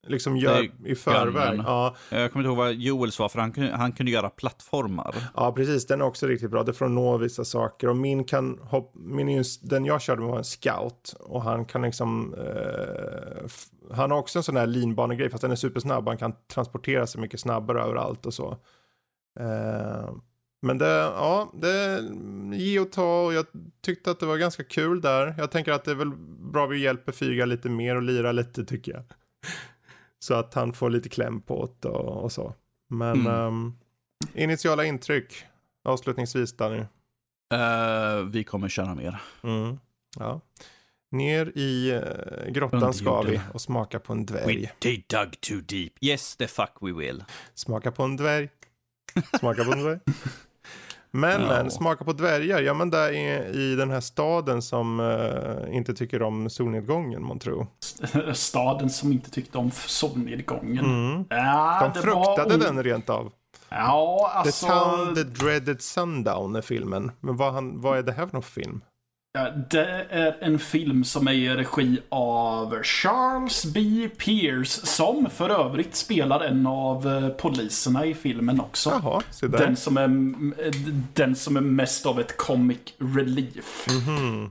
liksom gör i förväg. Ja. Jag kommer inte ihåg vad Joels var, för han, han kunde göra plattformar. Ja, precis. Den är också riktigt bra. Det får nå vissa saker. Och min kan hopp, min, den jag körde var en scout. Och han kan liksom, eh, han har också en sån här linbanegrej, fast den är supersnabb. Han kan transportera sig mycket snabbare överallt och så. Eh, men det, ja, det ge och ta och jag tyckte att det var ganska kul där. Jag tänker att det är väl bra vi hjälper Fyga lite mer och lira lite tycker jag. Så att han får lite kläm på det och, och så. Men mm. um, initiala intryck avslutningsvis Danny. Uh, vi kommer köra mer. Mm. Ja. Ner i uh, grottan ska vi och smaka på en dvärg. We dug too deep. Yes, the fuck we will. Smaka på en dvärg. Smaka på en dvärg. Men, men smaka på dvärgar, ja men där i, i den här staden som uh, inte tycker om solnedgången, man tror. Staden som inte tyckte om solnedgången. Mm. Ja, De fruktade var... den rent av. Ja, alltså... The Town the Dreaded Sundown är filmen. Men vad, han, vad är det här för någon film? Det är en film som är i regi av Charles B. Pierce som för övrigt spelar en av eh, poliserna i filmen också. Jaha, den, som är, den som är mest av ett comic relief. Mm -hmm.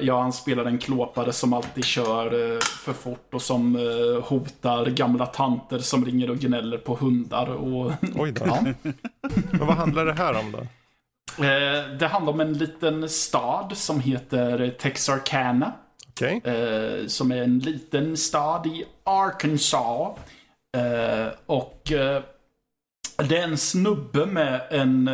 Ja, han spelar en klåpare som alltid kör eh, för fort och som hotar gamla tanter som ringer och gnäller på hundar. Och... Oj då. Ja. Men vad handlar det här om då? Eh, det handlar om en liten stad som heter Texarkana. Okay. Eh, som är en liten stad i Arkansas. Eh, och det är en snubbe med en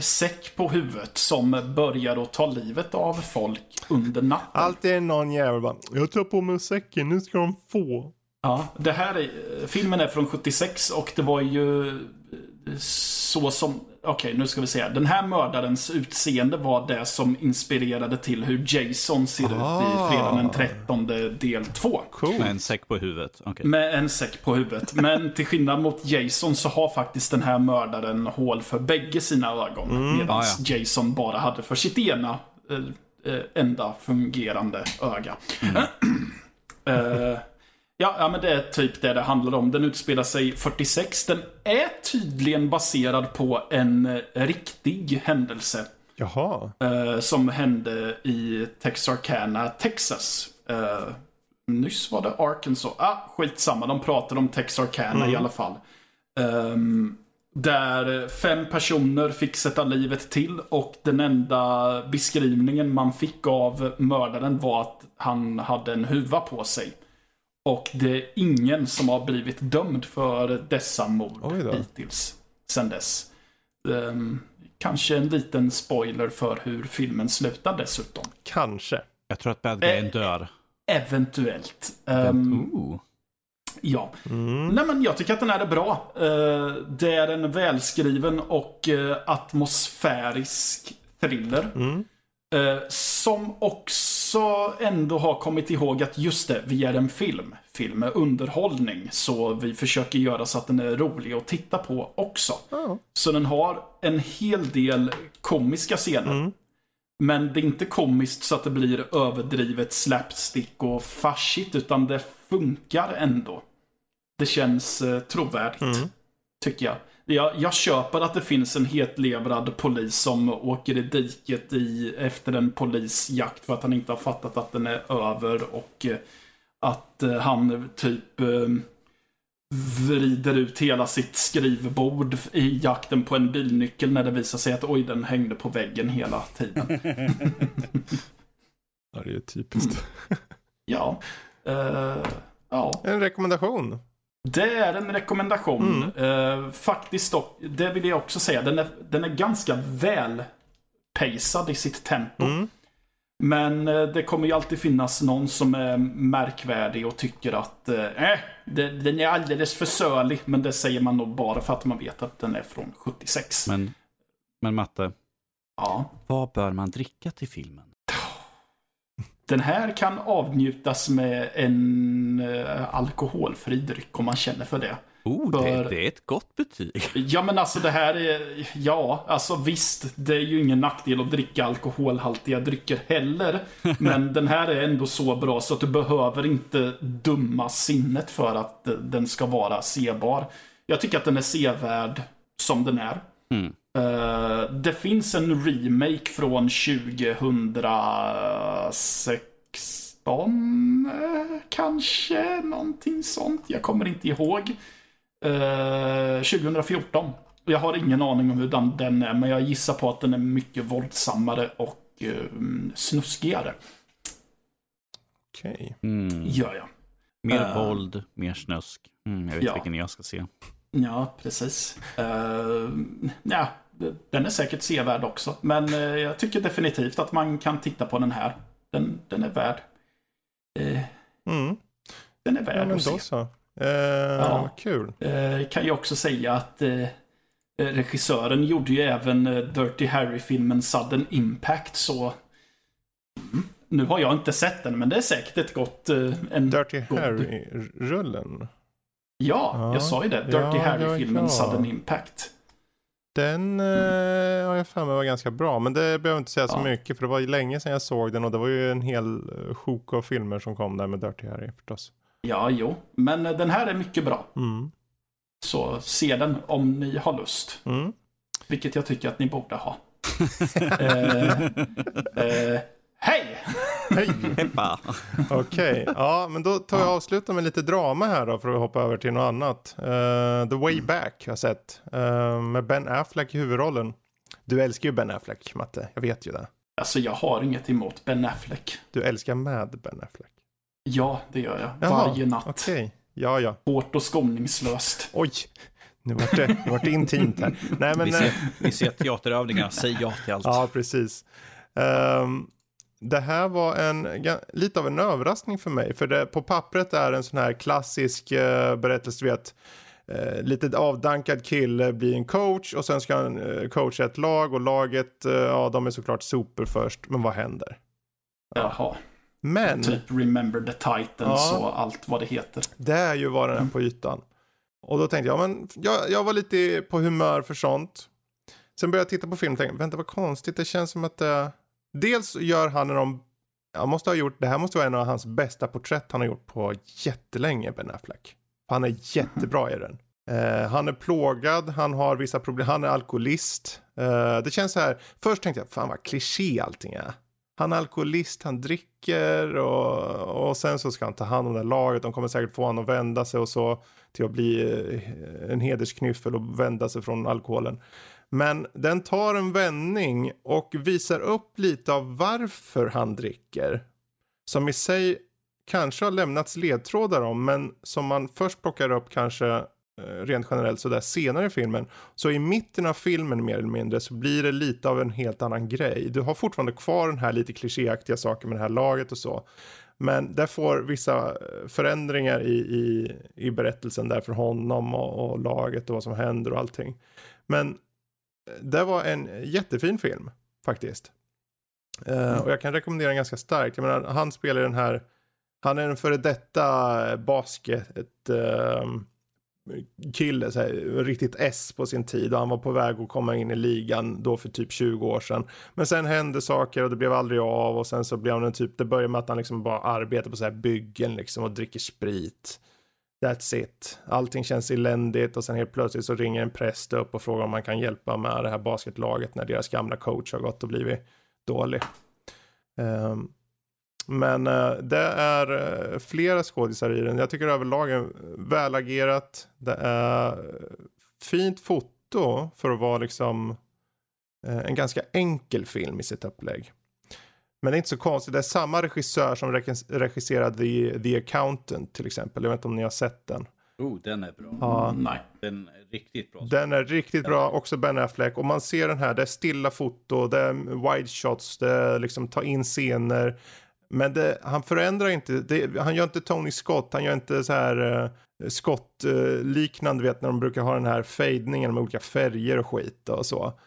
säck på huvudet som börjar att ta livet av folk under natten. Alltid är någon jävel bara, jag tar på mig säcken, nu ska de få. Ja, det här är, filmen är från 76 och det var ju så som Okej, okay, nu ska vi se. Den här mördarens utseende var det som inspirerade till hur Jason ser ah. ut i ah. fredagen den 13 del 2. Cool. Med en säck på huvudet. Okay. Med en säck på huvudet. Men till skillnad mot Jason så har faktiskt den här mördaren hål för bägge sina ögon. Mm. Medan ah, ja. Jason bara hade för sitt ena äh, enda fungerande öga. Mm. äh, Ja, ja, men det är typ det det handlar om. Den utspelar sig 46. Den är tydligen baserad på en eh, riktig händelse. Jaha. Eh, som hände i Texarkana, Texas. Eh, nyss var det Arkansas. Ah, skitsamma, de pratade om Texarkana mm. i alla fall. Um, där fem personer fick sätta livet till och den enda beskrivningen man fick av mördaren var att han hade en huva på sig. Och det är ingen som har blivit dömd för dessa mord hittills. Sen dess. Um, kanske en liten spoiler för hur filmen slutar dessutom. Kanske. Jag tror att bad guyen eh, dör. Eventuellt. Um, Ja. Mm. Nej men jag tycker att den här är bra. Uh, det är en välskriven och uh, atmosfärisk thriller. Mm. Uh, som också ändå har kommit ihåg att just det, vi är en film. Film är underhållning. Så vi försöker göra så att den är rolig att titta på också. Mm. Så den har en hel del komiska scener. Mm. Men det är inte komiskt så att det blir överdrivet slapstick och farsigt. Utan det funkar ändå. Det känns eh, trovärdigt. Mm. Tycker jag. Jag, jag köper att det finns en hetlevrad polis som åker i diket i, efter en polisjakt för att han inte har fattat att den är över och eh, att eh, han typ eh, vrider ut hela sitt skrivbord i jakten på en bilnyckel när det visar sig att oj, den hängde på väggen hela tiden. ja, det är typiskt. Mm. Ja. Uh, ja. En rekommendation. Det är en rekommendation. Mm. Uh, faktiskt dock, det vill jag också säga, den är, den är ganska väl pacad i sitt tempo. Mm. Men uh, det kommer ju alltid finnas någon som är märkvärdig och tycker att uh, det, den är alldeles för sölig. Men det säger man nog bara för att man vet att den är från 76. Men, men Matte, ja. vad bör man dricka till filmen? Den här kan avnjutas med en uh, alkoholfri dryck om man känner för det. Oh, För... det, det, är ett gott betyg. Ja, men alltså det här är... Ja, alltså visst. Det är ju ingen nackdel att dricka alkoholhaltiga drycker heller. Men den här är ändå så bra så att du behöver inte dumma sinnet för att den ska vara sebar. Jag tycker att den är sevärd som den är. Mm. Uh, det finns en remake från 2016, uh, kanske någonting sånt. Jag kommer inte ihåg. Uh, 2014. Jag har ingen aning om hur den, den är, men jag gissar på att den är mycket våldsammare och uh, snuskigare. Okej. Okay. Mm. Gör jag. Mer våld, mer snusk. Mm, jag vet ja. vilken jag ska se. Ja, precis. Uh, ja, den är säkert sevärd också. Men uh, jag tycker definitivt att man kan titta på den här. Den, den är värd. Uh, mm. Den är värd ja, men att se. Så. ja, kul. kan ju också säga att regissören gjorde ju även Dirty Harry-filmen Sudden Impact. Så mm. Nu har jag inte sett den, men det är säkert ett gott... En Dirty Harry-rullen? Ja, ja, jag sa ju det. Dirty ja, Harry-filmen Sudden Impact. Den mm. har jag för mig var ganska bra, men det behöver jag inte säga så mycket för det var ju länge sedan jag såg den och det var ju en hel eh, sjok av filmer som kom där med Dirty Harry förstås. Ja, jo, men eh, den här är mycket bra. Mm. Så se den om ni har lust. Mm. Vilket jag tycker att ni borde ha. eh, eh, hej! Hej! Okej, okay. ja men då tar jag avsluta med lite drama här då för att hoppa över till något annat. Uh, The Way Back har jag sett. Uh, med Ben Affleck i huvudrollen. Du älskar ju Ben Affleck, Matte. Jag vet ju det. Alltså jag har inget emot Ben Affleck. Du älskar med Ben Affleck? Ja, det gör jag. Jaha, Varje natt. Okej, okay. ja ja. Hårt och skoningslöst. Oj, nu vart det, nu vart det intimt här. Nej, men, vi, ser, vi ser teaterövningar, säg ja till allt. Ja, precis. Um, det här var en, lite av en överraskning för mig. För det på pappret är en sån här klassisk uh, berättelse, du vet. Uh, lite avdankad kille blir en coach och sen ska han uh, coacha ett lag och laget, uh, ja de är såklart super först. Men vad händer? Jaha. Men. Typ Remember the Titans ja, och allt vad det heter. Det är ju vad den är på ytan. Och då tänkte jag, men jag, jag var lite på humör för sånt. Sen började jag titta på filmen och tänkte, vänta vad konstigt, det känns som att det dels gör han en av han måste ha gjort, det här måste vara en av hans bästa porträtt han har gjort på jättelänge, Ben Affleck. Han är jättebra i den. Uh, han är plågad, han har vissa problem, han är alkoholist. Uh, det känns så här, först tänkte jag, fan vad kliché allting är. Han är alkoholist, han dricker och, och sen så ska han ta hand om det här laget. De kommer säkert få honom att vända sig och så till att bli eh, en hedersknyffel och vända sig från alkoholen. Men den tar en vändning och visar upp lite av varför han dricker. Som i sig kanske har lämnats ledtrådar om men som man först plockar upp kanske eh, rent generellt sådär senare i filmen. Så i mitten av filmen mer eller mindre så blir det lite av en helt annan grej. Du har fortfarande kvar den här lite klichéaktiga saken med det här laget och så. Men där får vissa eh, förändringar i, i, i berättelsen där för honom och, och laget och vad som händer och allting. Men det var en jättefin film faktiskt. Uh, och jag kan rekommendera den ganska starkt. Jag menar, han spelar den här, han är en före detta basket, uh, kille, så här, riktigt S på sin tid och han var på väg att komma in i ligan då för typ 20 år sedan. Men sen hände saker och det blev aldrig av och sen så blev han en typ, det började med att han liksom bara arbetar på så här byggen liksom och dricker sprit. That's it. Allting känns eländigt och sen helt plötsligt så ringer en präst upp och frågar om man kan hjälpa med det här basketlaget när deras gamla coach har gått och blivit dålig. Um, men uh, det är uh, flera skådisar i den. Jag tycker överlag är välagerat. Det är fint foto för att vara liksom uh, en ganska enkel film i sitt upplägg. Men det är inte så konstigt. Det är samma regissör som regisserade The, The Accountant till exempel. Jag vet inte om ni har sett den. Oh, den är bra. Ja. Nej. Den är riktigt bra. Den är riktigt bra. Också Ben Affleck. Och man ser den här. Det är stilla foto. Det är wide shots. Det är liksom ta in scener. Men det, han förändrar inte. Det, han gör inte Tony Scott. Han gör inte så här uh, Scott-liknande. Uh, vet när de brukar ha den här fejdningen med olika färger och skit och så.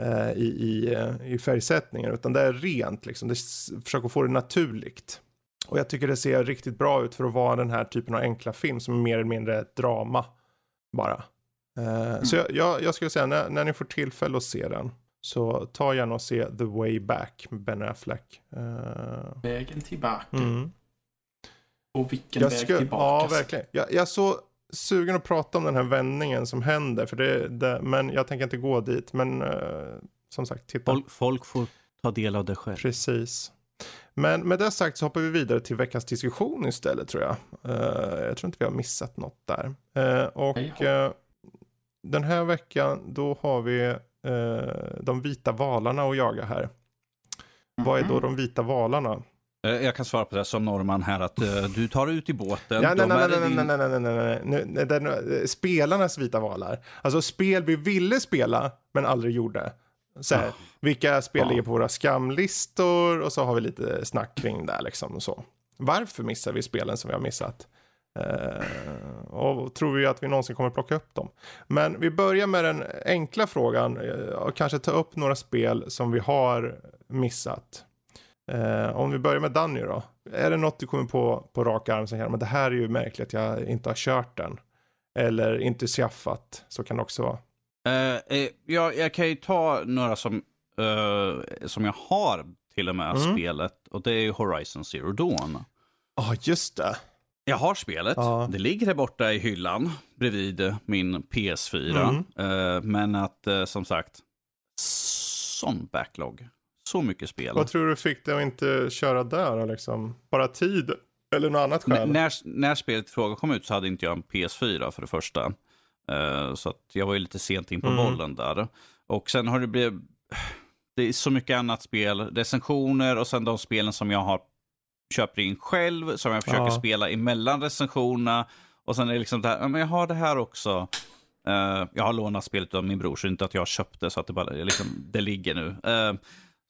Eh, i, i, eh, i färgsättningen utan det är rent liksom. Det försöker få det naturligt. Och jag tycker det ser riktigt bra ut för att vara den här typen av enkla film som är mer eller mindre ett drama. bara. Mm. Så jag, jag, jag, skulle säga när, när ni får tillfälle att se den. Så ta gärna och se The Way Back med Ben Affleck. Vägen tillbaka. Mm. Och vilken jag väg skulle, tillbaka. Ja, verkligen. Jag, jag är så sugen att prata om den här vändningen som händer. För det, det men jag tänker inte gå dit. Men uh, som sagt, titta. Folk, folk, får ta del av det själv. Precis. Men med det sagt så hoppar vi vidare till veckans diskussion istället tror jag. Uh, jag tror inte vi har missat något där. Uh, och den här veckan då har vi de vita valarna att jaga här. Mm -hmm. Vad är då mhm. de vita valarna? Eh, jag kan svara på det som norrman här att uh, du tar ut i båten. Ja, nej, nej, nej, nej, nej, nej, nej, nej, nej, den, eh, spelarnas vita valar. Alltså spel vi ville spela men aldrig gjorde. Så här, oh. Vilka spel oh. ligger på våra skamlistor och så har vi lite snack kring det liksom och så. Varför missar vi spelen som vi har missat? Uh, och tror vi att vi någonsin kommer plocka upp dem. Men vi börjar med den enkla frågan och kanske ta upp några spel som vi har missat. Uh, om vi börjar med Danny då. Är det något du kommer på på rak arm som men det här är ju märkligt att jag inte har kört den. Eller inte skaffat, så kan det också vara. ja, jag kan ju ta några som, som jag har till och med mm. spelet och det är Horizon Zero Dawn. Ja, ah, just det. Jag har spelet. Ja. Det ligger här borta i hyllan bredvid min PS4. Mm. Uh, men att som sagt, sån backlog. Så mycket spel. Vad tror du fick dig att inte köra där? Liksom? Bara tid? Eller något annat skäl? N när, när spelet i fråga kom ut så hade inte jag en PS4 för det första. Uh, så att jag var ju lite sent in på mm. bollen där. Och sen har det blivit... Det är så mycket annat spel. Recensioner och sen de spelen som jag har köper in själv, som jag försöker ja. spela emellan recensionerna. Och sen är det liksom det här, men jag har det här också. Uh, jag har lånat spelet av min bror, så inte att jag har köpt det, så att det bara liksom, det ligger nu. Uh,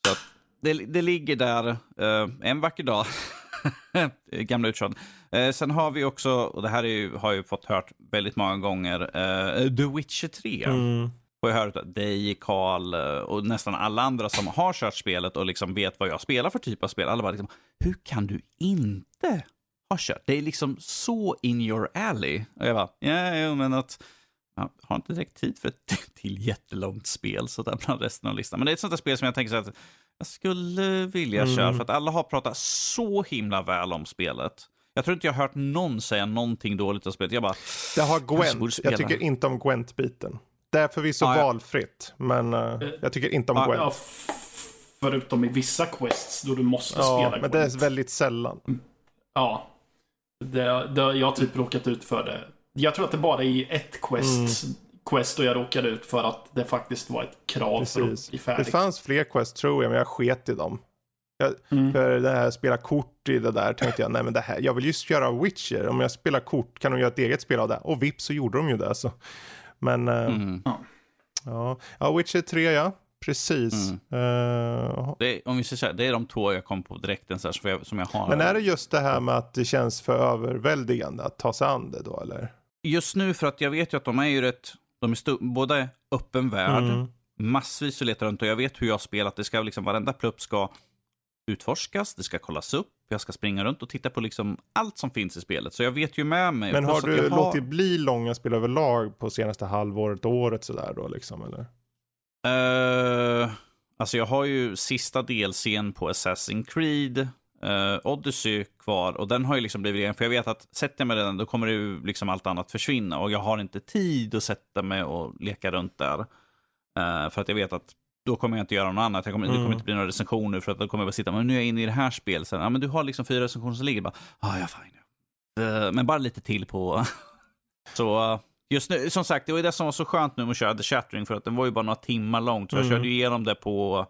så att det, det ligger där uh, en vacker dag. Gamla uttjatet. sen har vi också, och det här ju, har jag fått hört väldigt många gånger, The Witcher 3. Mm får jag höra av dig, Karl eh, och nästan alla andra som har kört spelet och liksom vet vad jag spelar för typ av spel. Alla bara liksom, hur kan du inte ha kört? Det är liksom så in your alley. Och jag bara, ja, ja men att jag har inte direkt tid för ett till jättelångt spel så där bland resten av listan. Men det är ett sånt där spel som jag tänker så att jag skulle vilja mm. köra för att alla har pratat så himla väl om spelet. Jag tror inte jag har hört någon säga någonting dåligt om spelet. Jag bara... Jag har Gwent. Jag tycker inte om Gwent-biten. Det är förvisso ja, ja. valfritt, men uh, jag tycker inte om ja, Gwent. Ja, förutom i vissa quests då du måste ja, spela Gwent. men det är väldigt sällan. Mm. Ja. Det, det, jag har typ råkat ut för det. Jag tror att det bara är i ett quest, mm. quest och jag råkade ut för att det faktiskt var ett krav Precis. för att bli färdig. Det fanns fler quest tror jag, men jag sket i dem. Jag, mm. För det här spela kort i det där tänkte jag, nej men det här, jag vill just göra Witcher. Om jag spelar kort kan de göra ett eget spel av det. Och vips så gjorde de ju det. Så. Men eh, mm. ja. ja, Witcher 3 ja. Precis. Mm. Uh, det, är, om vi säger så här, det är de två jag kom på direkt så här, som, jag, som jag har. Men är det just det här med att det känns för överväldigande att ta sig an det då eller? Just nu för att jag vet ju att de är ju rätt, de är både öppen värld, mm. massvis att leta runt och jag vet hur jag spelar, att det ska liksom varenda plupp ska utforskas, det ska kollas upp, jag ska springa runt och titta på liksom allt som finns i spelet. Så jag vet ju med mig. Men har du har... låtit bli långa spel överlag på senaste halvåret, året sådär då liksom eller? Uh, alltså jag har ju sista delscen på Assassin's Creed, uh, Odyssey kvar och den har ju liksom blivit ren. För jag vet att sätter jag mig den då kommer ju liksom allt annat försvinna och jag har inte tid att sätta mig och leka runt där. Uh, för att jag vet att då kommer jag inte göra något annat. Jag kommer, mm. Det kommer mm. inte bli några recensioner för att då kommer jag bara sitta, men nu är jag inne i det här spelet. ja, men du har liksom fyra recensioner som ligger, bara, ah, ja, fine. Uh, men bara lite till på. så uh, just nu, som sagt, det var ju det som var så skönt nu med att köra The Shattering, för att den var ju bara några timmar långt. Så mm. jag körde igenom det på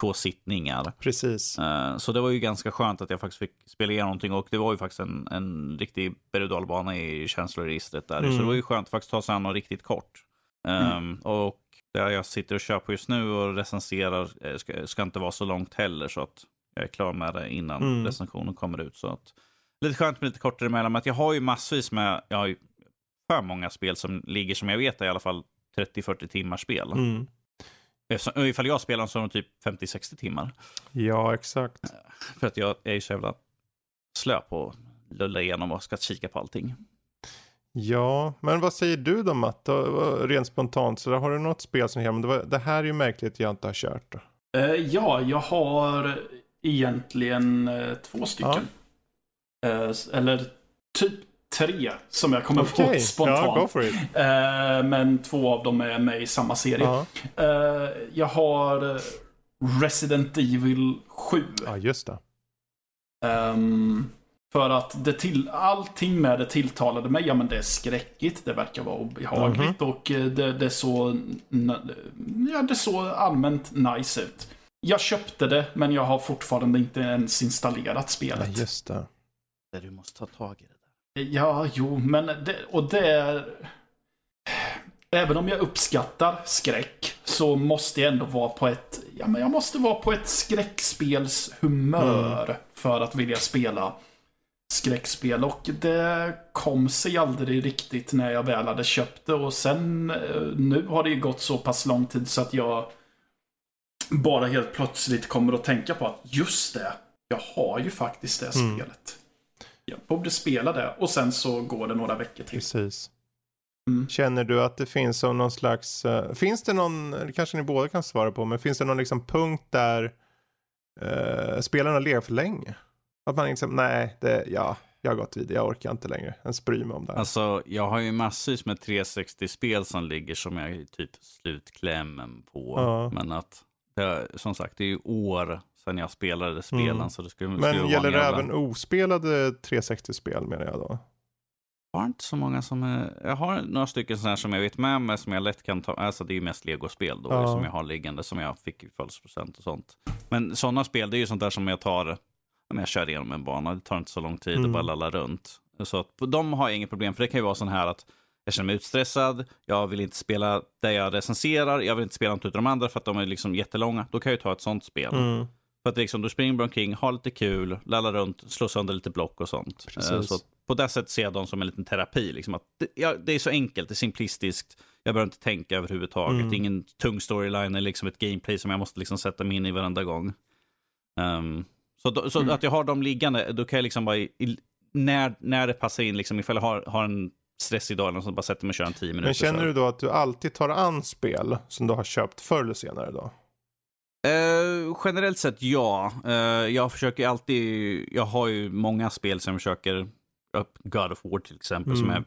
två sittningar. Precis. Uh, så det var ju ganska skönt att jag faktiskt fick spela igenom någonting och det var ju faktiskt en, en riktig berg i känsloregistret där. Mm. Så det var ju skönt att faktiskt ta sig an något riktigt kort. Mm. Och det jag sitter och kör på just nu och recenserar eh, ska, ska inte vara så långt heller så att jag är klar med det innan mm. recensionen kommer ut. Så att, lite skönt med lite kortare emellan, men att jag har ju massvis med, jag har ju för många spel som ligger som jag vet är i alla fall 30-40 timmars spel. Mm. Eh, ifall jag spelar så är de typ 50-60 timmar. Ja, exakt. Eh, för att jag är ju så jävla slö på att lulla igenom och ska kika på allting. Ja, men vad säger du då Matt? Rent spontant, så har du något spel som men det, var, det här är ju märkligt jag inte har kört. Uh, ja, jag har egentligen uh, två stycken. Ja. Uh, eller typ tre som jag kommer okay. på spontant. For it. men två av dem är med i samma serie. Ja. jag har Resident Evil 7. Ja, just det. Um, för att det till, allting med det tilltalade mig. Ja men det är skräckigt, det verkar vara obehagligt mm -hmm. och eh, det, det, är så... Ja, det såg allmänt nice ut. Jag köpte det, men jag har fortfarande inte ens installerat spelet. Ja, just det. Det du måste ta tag i. Ja, jo, men det, och det är... Även om jag uppskattar skräck så måste jag ändå vara på ett... Ja, men jag måste vara på ett skräckspelshumör mm. för att vilja spela skräckspel. Och det kom sig aldrig riktigt när jag väl hade köpt det. Och sen eh, nu har det ju gått så pass lång tid så att jag bara helt plötsligt kommer att tänka på att just det, jag har ju faktiskt det mm. spelet. Jag borde spela det och sen så går det några veckor till. Precis. Mm. Känner du att det finns som någon slags, uh, finns det någon, kanske ni båda kan svara på, men finns det någon liksom punkt där uh, spelarna lever för länge? Att man liksom, nej, det, ja, jag har gått vidare, jag orkar inte längre ens bry mig om det här. Alltså, jag har ju massvis med 360-spel som ligger som jag typ slutklämmen på. Ja. Men att, det, som sagt, det är ju år sedan jag spelade spelen. Mm. Så det skulle, Men skulle gäller det jävla... även ospelade 360-spel menar jag då? Jag har inte så många som är, jag har några stycken sådana som jag vet med mig som jag lätt kan ta, alltså det är ju mest legospel då ja. som jag har liggande som jag fick i födelsedagspresent och sånt. Men sådana spel, det är ju sånt där som jag tar om jag kör igenom en bana. Det tar inte så lång tid mm. att bara lalla runt. Så att de har jag inget problem, för det kan ju vara så här att jag känner mig utstressad, jag vill inte spela där jag recenserar, jag vill inte spela något av de andra för att de är liksom jättelånga. Då kan jag ju ta ett sånt spel. Mm. För att liksom, du springer omkring, har lite kul, lallar runt, slår sönder lite block och sånt. Eh, Precis. Så på det sättet ser jag dem som en liten terapi. Liksom att det, ja, det är så enkelt, det är simplistiskt. Jag behöver inte tänka överhuvudtaget. Mm. Det är ingen tung storyline eller liksom ett gameplay som jag måste liksom sätta mig in i varenda gång. Um, så, då, så mm. att jag har dem liggande, då kan jag liksom bara, i, när, när det passar in, liksom, ifall jag har, har en stressig dag eller så bara sätter mig och kör en tio minuter. Men känner du då att du alltid tar an spel som du har köpt förr eller senare då? Uh, generellt sett ja. Uh, jag försöker alltid, jag har ju många spel som jag försöker, upp God of War till exempel, mm. som är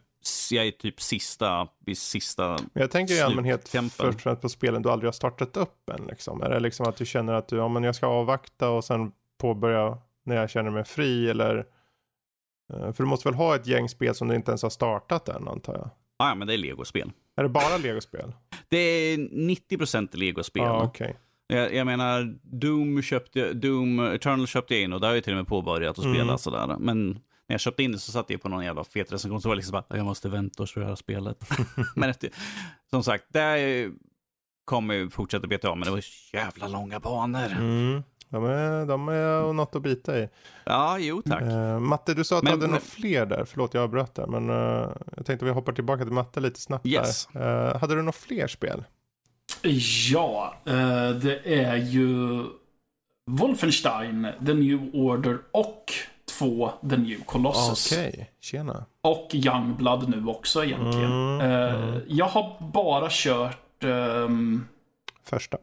jag är typ sista, vid sista Men Jag tänker i allmänhet först och främst på spelen du aldrig har startat upp än. Liksom. Är det liksom att du känner att du, ja men jag ska avvakta och sen påbörja när jag känner mig fri eller? Eh, för du måste väl ha ett gäng spel som du inte ens har startat än antar jag? Ja, men det är legospel. Är det bara legospel? det är 90% legospel. Ah, okay. Jag, jag, menar, Doom, köpte, Doom Eternal köpte jag in och där har jag till och med påbörjat att spela mm. sådär. Men när jag köpte in det så satt jag på någon jävla fet recension så var det liksom bara, jag måste vänta och köra spelet. men efter, som sagt, det kommer ju fortsätta beta av, men det var jävla långa banor. Mm. De är, de är något att bita i. Ja, jo tack. Uh, Matte, du sa att men, du hade men... några fler där. Förlåt, jag avbröt där. Men uh, jag tänkte att vi hoppar tillbaka till matte lite snabbt yes. där. Uh, hade du några fler spel? Ja, det är ju Wolfenstein, The New Order och två The New Colossus. Okej, okay. tjena. Och Youngblood nu också egentligen. Mm, mm. Jag har bara kört... Um, Första.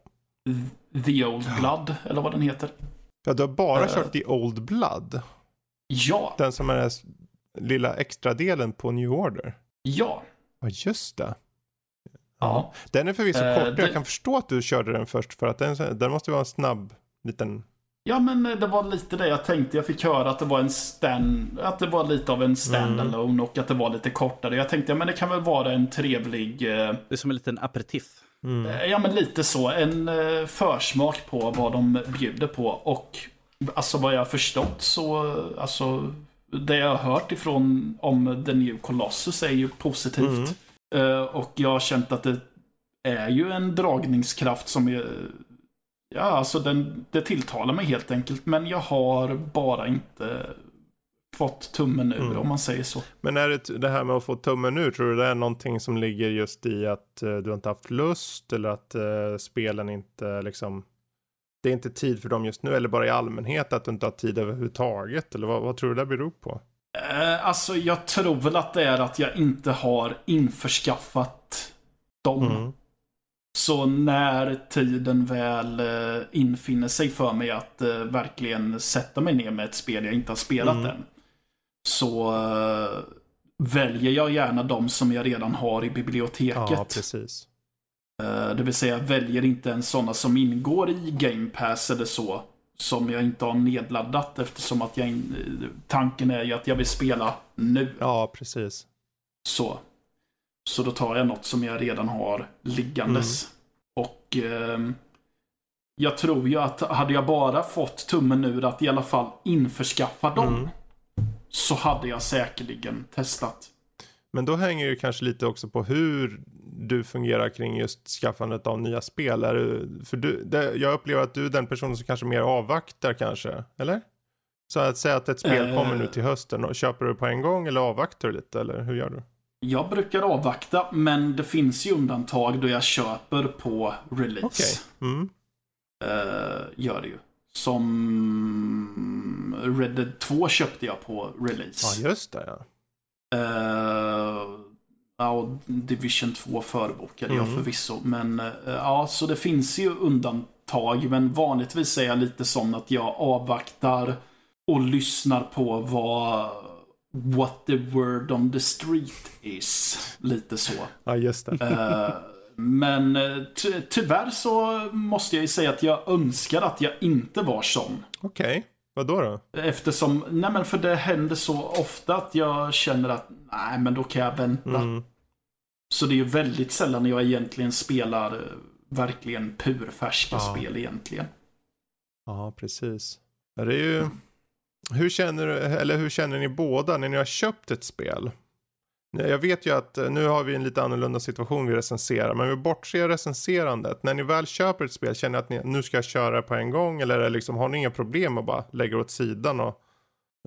The Old Blood, eller vad den heter. Ja, du har bara uh, kört The Old Blood? Ja. Den som är den lilla extra delen på New Order? Ja. Ja, just det. Ja. Den är förvisso uh, kort. Jag kan förstå att du körde den först för att den, den måste vara en snabb liten... Ja, men det var lite det jag tänkte. Jag fick höra att det var en stand, att det var lite av en standalone mm. och att det var lite kortare. Jag tänkte, ja men det kan väl vara en trevlig... Uh... Det är som en liten aperitif. Mm. Eh, ja men lite så. En eh, försmak på vad de bjuder på. Och alltså vad jag har förstått så, alltså det jag har hört ifrån om The New Colossus är ju positivt. Mm. Uh, och jag har känt att det är ju en dragningskraft som är Ja, alltså den, det tilltalar mig helt enkelt. Men jag har bara inte fått tummen ur mm. om man säger så. Men är det det här med att få tummen ur, tror du det är någonting som ligger just i att uh, du inte haft lust eller att uh, spelen inte liksom det är inte tid för dem just nu eller bara i allmänhet att du inte har tid överhuvudtaget eller vad, vad tror du det beror på? Eh, alltså jag tror väl att det är att jag inte har införskaffat dem. Mm. Så när tiden väl eh, infinner sig för mig att eh, verkligen sätta mig ner med ett spel jag inte har spelat mm. än. Så väljer jag gärna de som jag redan har i biblioteket. Ja, precis. Det vill säga jag väljer inte ens sådana som ingår i Game Pass eller så. Som jag inte har nedladdat eftersom att jag tanken är ju att jag vill spela nu. Ja, precis. Så. Så då tar jag något som jag redan har liggandes. Mm. Och eh, jag tror ju att hade jag bara fått tummen ur att i alla fall införskaffa dem. Mm. Så hade jag säkerligen testat. Men då hänger det kanske lite också på hur du fungerar kring just skaffandet av nya spel. Är för du, det, jag upplever att du är den personen som kanske mer avvaktar kanske, eller? Så att säga att ett spel kommer nu till hösten, och köper du på en gång eller avvaktar du lite, eller hur gör du? Jag brukar avvakta, men det finns ju undantag då jag köper på release. Okay. Mm. Uh, gör det ju. Som Red Dead 2 köpte jag på release. Ja, just det. Ja. Uh, ja, och Division 2 förbokade mm. jag förvisso. Men uh, ja, så det finns ju undantag. Men vanligtvis är jag lite sån att jag avvaktar och lyssnar på vad what the word on the street is. Lite så. Ja, just det. Uh, men ty tyvärr så måste jag ju säga att jag önskar att jag inte var sån. Okej. Okay. Vad då, då? Eftersom, nej men för det händer så ofta att jag känner att, nej men då kan jag vänta. Mm. Så det är ju väldigt sällan jag egentligen spelar eh, verkligen purfärska ja. spel egentligen. Ja, precis. Det är ju, hur känner, eller hur känner ni båda när ni har köpt ett spel? Jag vet ju att eh, nu har vi en lite annorlunda situation vi recenserar, men vi bortser recenserandet. När ni väl köper ett spel, känner ni att ni, nu ska jag köra det på en gång? Eller liksom, har ni inga problem att bara lägga åt sidan och,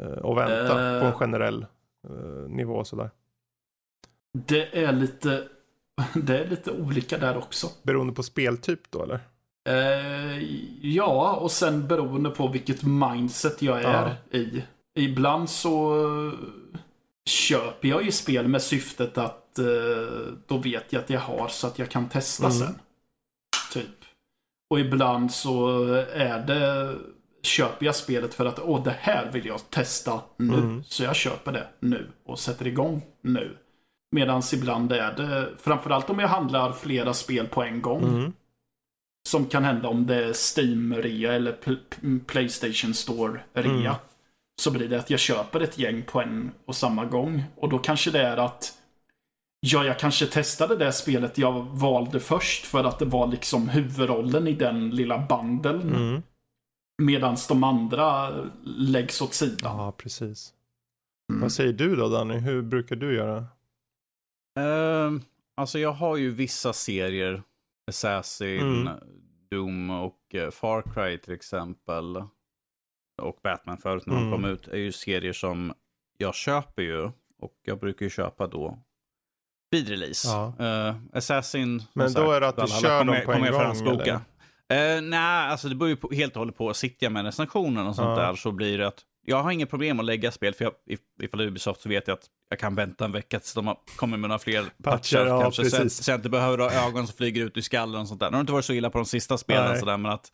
eh, och vänta uh, på en generell uh, nivå sådär? Det är lite, det är lite olika där också. Beroende på speltyp då eller? Uh, ja, och sen beroende på vilket mindset jag är i. Ibland så köper jag ju spel med syftet att eh, då vet jag att jag har så att jag kan testa mm. sen. Typ. Och ibland så är det köper jag spelet för att åh, det här vill jag testa nu. Mm. Så jag köper det nu och sätter igång nu. Medan ibland är det, framförallt om jag handlar flera spel på en gång. Mm. Som kan hända om det är Steam-rea eller Playstation Store-rea. Mm så blir det att jag köper ett gäng på en och samma gång. Och då kanske det är att Ja, jag kanske testade det spelet jag valde först för att det var liksom huvudrollen i den lilla bandeln. Mm. Medan de andra läggs åt sidan. Ja, precis. Mm. Vad säger du då Danny? Hur brukar du göra? Uh, alltså jag har ju vissa serier. Assassin, mm. Doom och uh, Far Cry till exempel och Batman förut när de kom mm. ut är ju serier som jag köper ju. Och jag brukar ju köpa då vid release. Ja. Uh, Assassin. Men sagt, då är det att du kör dem på en gång? Eller? Uh, nej, alltså det beror ju på, helt och hållet på. Sitter jag med recensionen och sånt ja. där så blir det att jag har inget problem att lägga spel. För jag, ifall det är Ubisoft så vet jag att jag kan vänta en vecka tills de kommer med några fler patchar. Ja, kanske. Sen, sen, jag inte behöver ha ögon som flyger ut i skallen och sånt där. Det har inte varit så illa på de sista spelen sådär, men att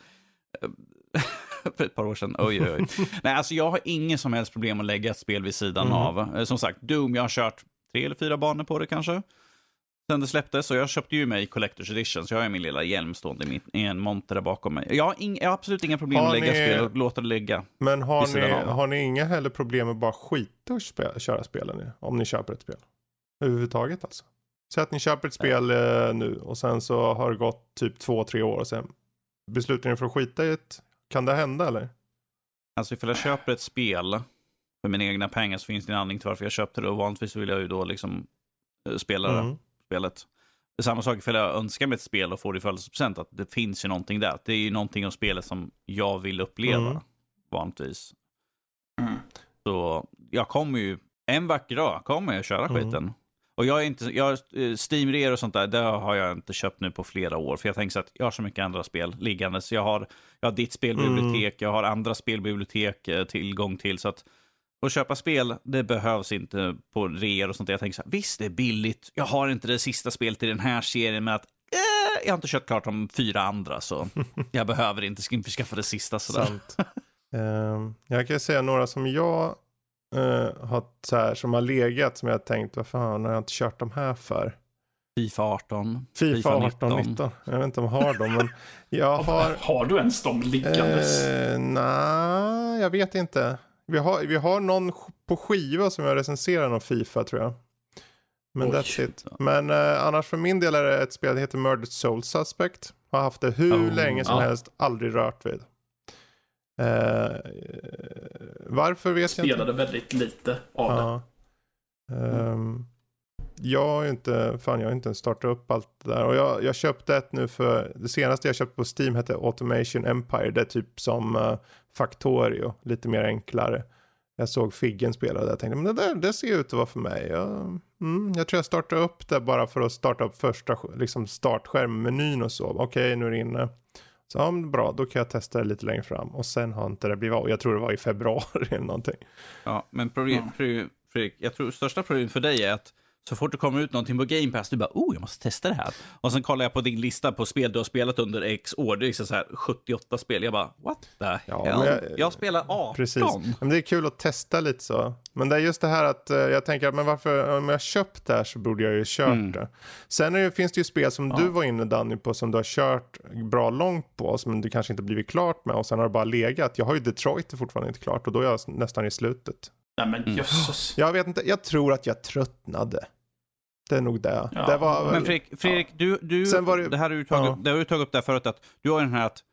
uh, för ett par år sedan. Oj, oj, oj. Nej, alltså jag har ingen som helst problem att lägga ett spel vid sidan mm. av. Eh, som sagt, Doom, jag har kört tre eller fyra banor på det kanske. Sen det släpptes, så jag köpte ju mig Collector's Edition, så jag har min lilla hjälm stående i, i en monter där bakom mig. Jag har, ing, jag har absolut inga problem har att lägga ni... spel och låta det ligga. Men har ni, har ni inga heller problem med bara skita och spela, köra spelen om ni köper ett spel? Överhuvudtaget alltså. Säg att ni köper ett spel eh, nu och sen så har det gått typ två, tre år och sen beslutar ni för att skita i ett kan det hända eller? Alltså ifall jag köper ett spel för mina egna pengar så finns det en anledning till varför jag köpte det och vanligtvis vill jag ju då liksom eh, spela det, mm. Spelet. Samma sak ifall jag önskar mig ett spel och får det i födelsedagspresent, att det finns ju någonting där. Det är ju någonting av spelet som jag vill uppleva, mm. vanligtvis. Mm. Så jag kommer ju, en vacker dag kommer jag köra mm. skiten. Och jag är inte, jag, eh, steam och sånt där, det har jag inte köpt nu på flera år. För jag tänker så att jag har så mycket andra spel liggandes. Jag har, jag har ditt spelbibliotek, mm. jag har andra spelbibliotek eh, tillgång till. Så att att köpa spel, det behövs inte på reor och sånt. Jag tänker så här, visst det är billigt, jag har inte det sista spelet i den här serien, men att eh, jag har inte kört klart de fyra andra, så jag behöver inte införskaffa det sista. Sådär. Sant. uh, jag kan säga några som jag uh, har, så här, som har legat, som jag har tänkt, vad fan har jag inte kört de här för? Fifa 18. Fifa, FIFA 18, 19. 19. Jag vet inte om jag har dem, men jag har... har du ens dem liggandes? Eh, Nej, jag vet inte. Vi har, vi har någon på skiva som jag recenserar någon Fifa tror jag. Men Oj. that's it. Men eh, annars för min del är det ett spel som heter Murdered Soul Suspect. Har haft det hur oh, länge som ja. helst, aldrig rört vid. Eh, varför vet Spelade jag inte. Spelade väldigt lite av ja. det. Um, jag har inte, fan jag har inte ens startat upp allt det där. Och jag, jag köpte ett nu för, det senaste jag köpte på Steam hette Automation Empire. Det är typ som uh, Factorio, lite mer enklare. Jag såg Figgen spela det och tänkte, men det där det ser ut att vara för mig. Jag, mm, jag tror jag startar upp det bara för att starta upp första liksom startskärmmenyn och så. Okej, okay, nu är det inne. Så ja, bra, då kan jag testa det lite längre fram. Och sen har inte det blivit av. Jag tror det var i februari eller någonting. Ja, men Fredrik, jag tror största problemet för dig är att så fort det kommer ut någonting på Game Pass, du bara oh, jag måste testa det här. Och sen kollar jag på din lista på spel du har spelat under X år, det är liksom så här 78 spel. Jag bara, what the ja, hell? Jag, jag spelar 18. Precis. Men det är kul att testa lite så. Men det är just det här att uh, jag tänker, men varför, om jag köpt det här så borde jag ju kört mm. det. Sen det, finns det ju spel som ja. du var inne Danny på, som du har kört bra långt på, som du kanske inte blivit klart med och sen har det bara legat. Jag har ju Detroit fortfarande inte klart och då är jag nästan i slutet. Nej men mm. jösses. Jag vet inte, jag tror att jag tröttnade. Det är nog det. Ja. det var, men Fredrik, Fredrik ja. du, du, Sen var det, det här har du tagit, ja. det har du tagit upp där förut, att du har den här att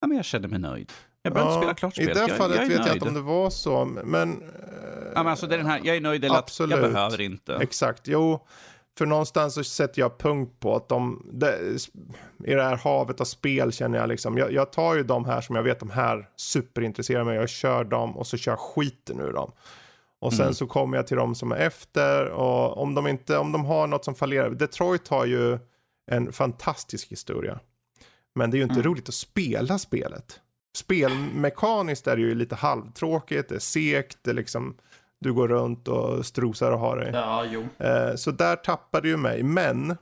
ja, men jag känner mig nöjd. Jag behöver ja, inte spela klart spelet. I det fallet jag, jag vet jag inte om det var så, men... Ja, men alltså det är den här, jag är nöjd eller absolut. att jag behöver inte. Exakt, jo. För någonstans så sätter jag punkt på att de, det, i det här havet av spel känner jag liksom, jag, jag, tar ju de här som jag vet de här superintresserar mig, jag kör dem och så kör jag skiten ur dem. Och sen mm. så kommer jag till de som är efter och om de inte, om de har något som fallerar. Detroit har ju en fantastisk historia. Men det är ju inte mm. roligt att spela spelet. Spelmekaniskt är det ju lite halvtråkigt, det är segt, det är liksom du går runt och strosar och har dig. Ja, jo. Eh, så där tappade ju mig. Men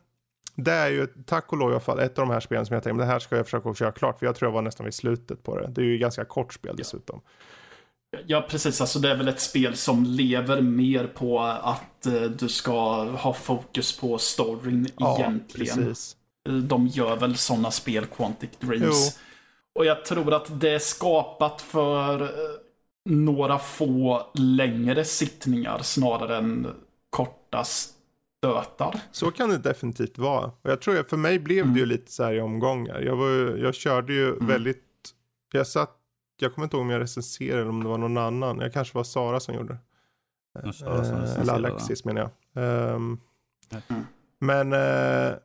det är ju tack och lov i alla fall ett av de här spelen som jag tänkte, det här ska jag försöka köra klart. För jag tror jag var nästan vid slutet på det. Det är ju ganska kort spel dessutom. Ja. Ja, precis. Alltså det är väl ett spel som lever mer på att eh, du ska ha fokus på storyn ja, egentligen. Precis. De gör väl sådana spel, Quantic Dreams. Jo. Och jag tror att det är skapat för eh, några få längre sittningar snarare än korta stötar. Så kan det definitivt vara. Och jag tror att för mig blev mm. det ju lite så här i omgångar. Jag, var, jag körde ju mm. väldigt, jag satt jag kommer inte ihåg om jag recenserade eller om det var någon annan. Jag kanske var Sara som gjorde det. Eh, eller Alexis menar jag. Um, mm. Men eh,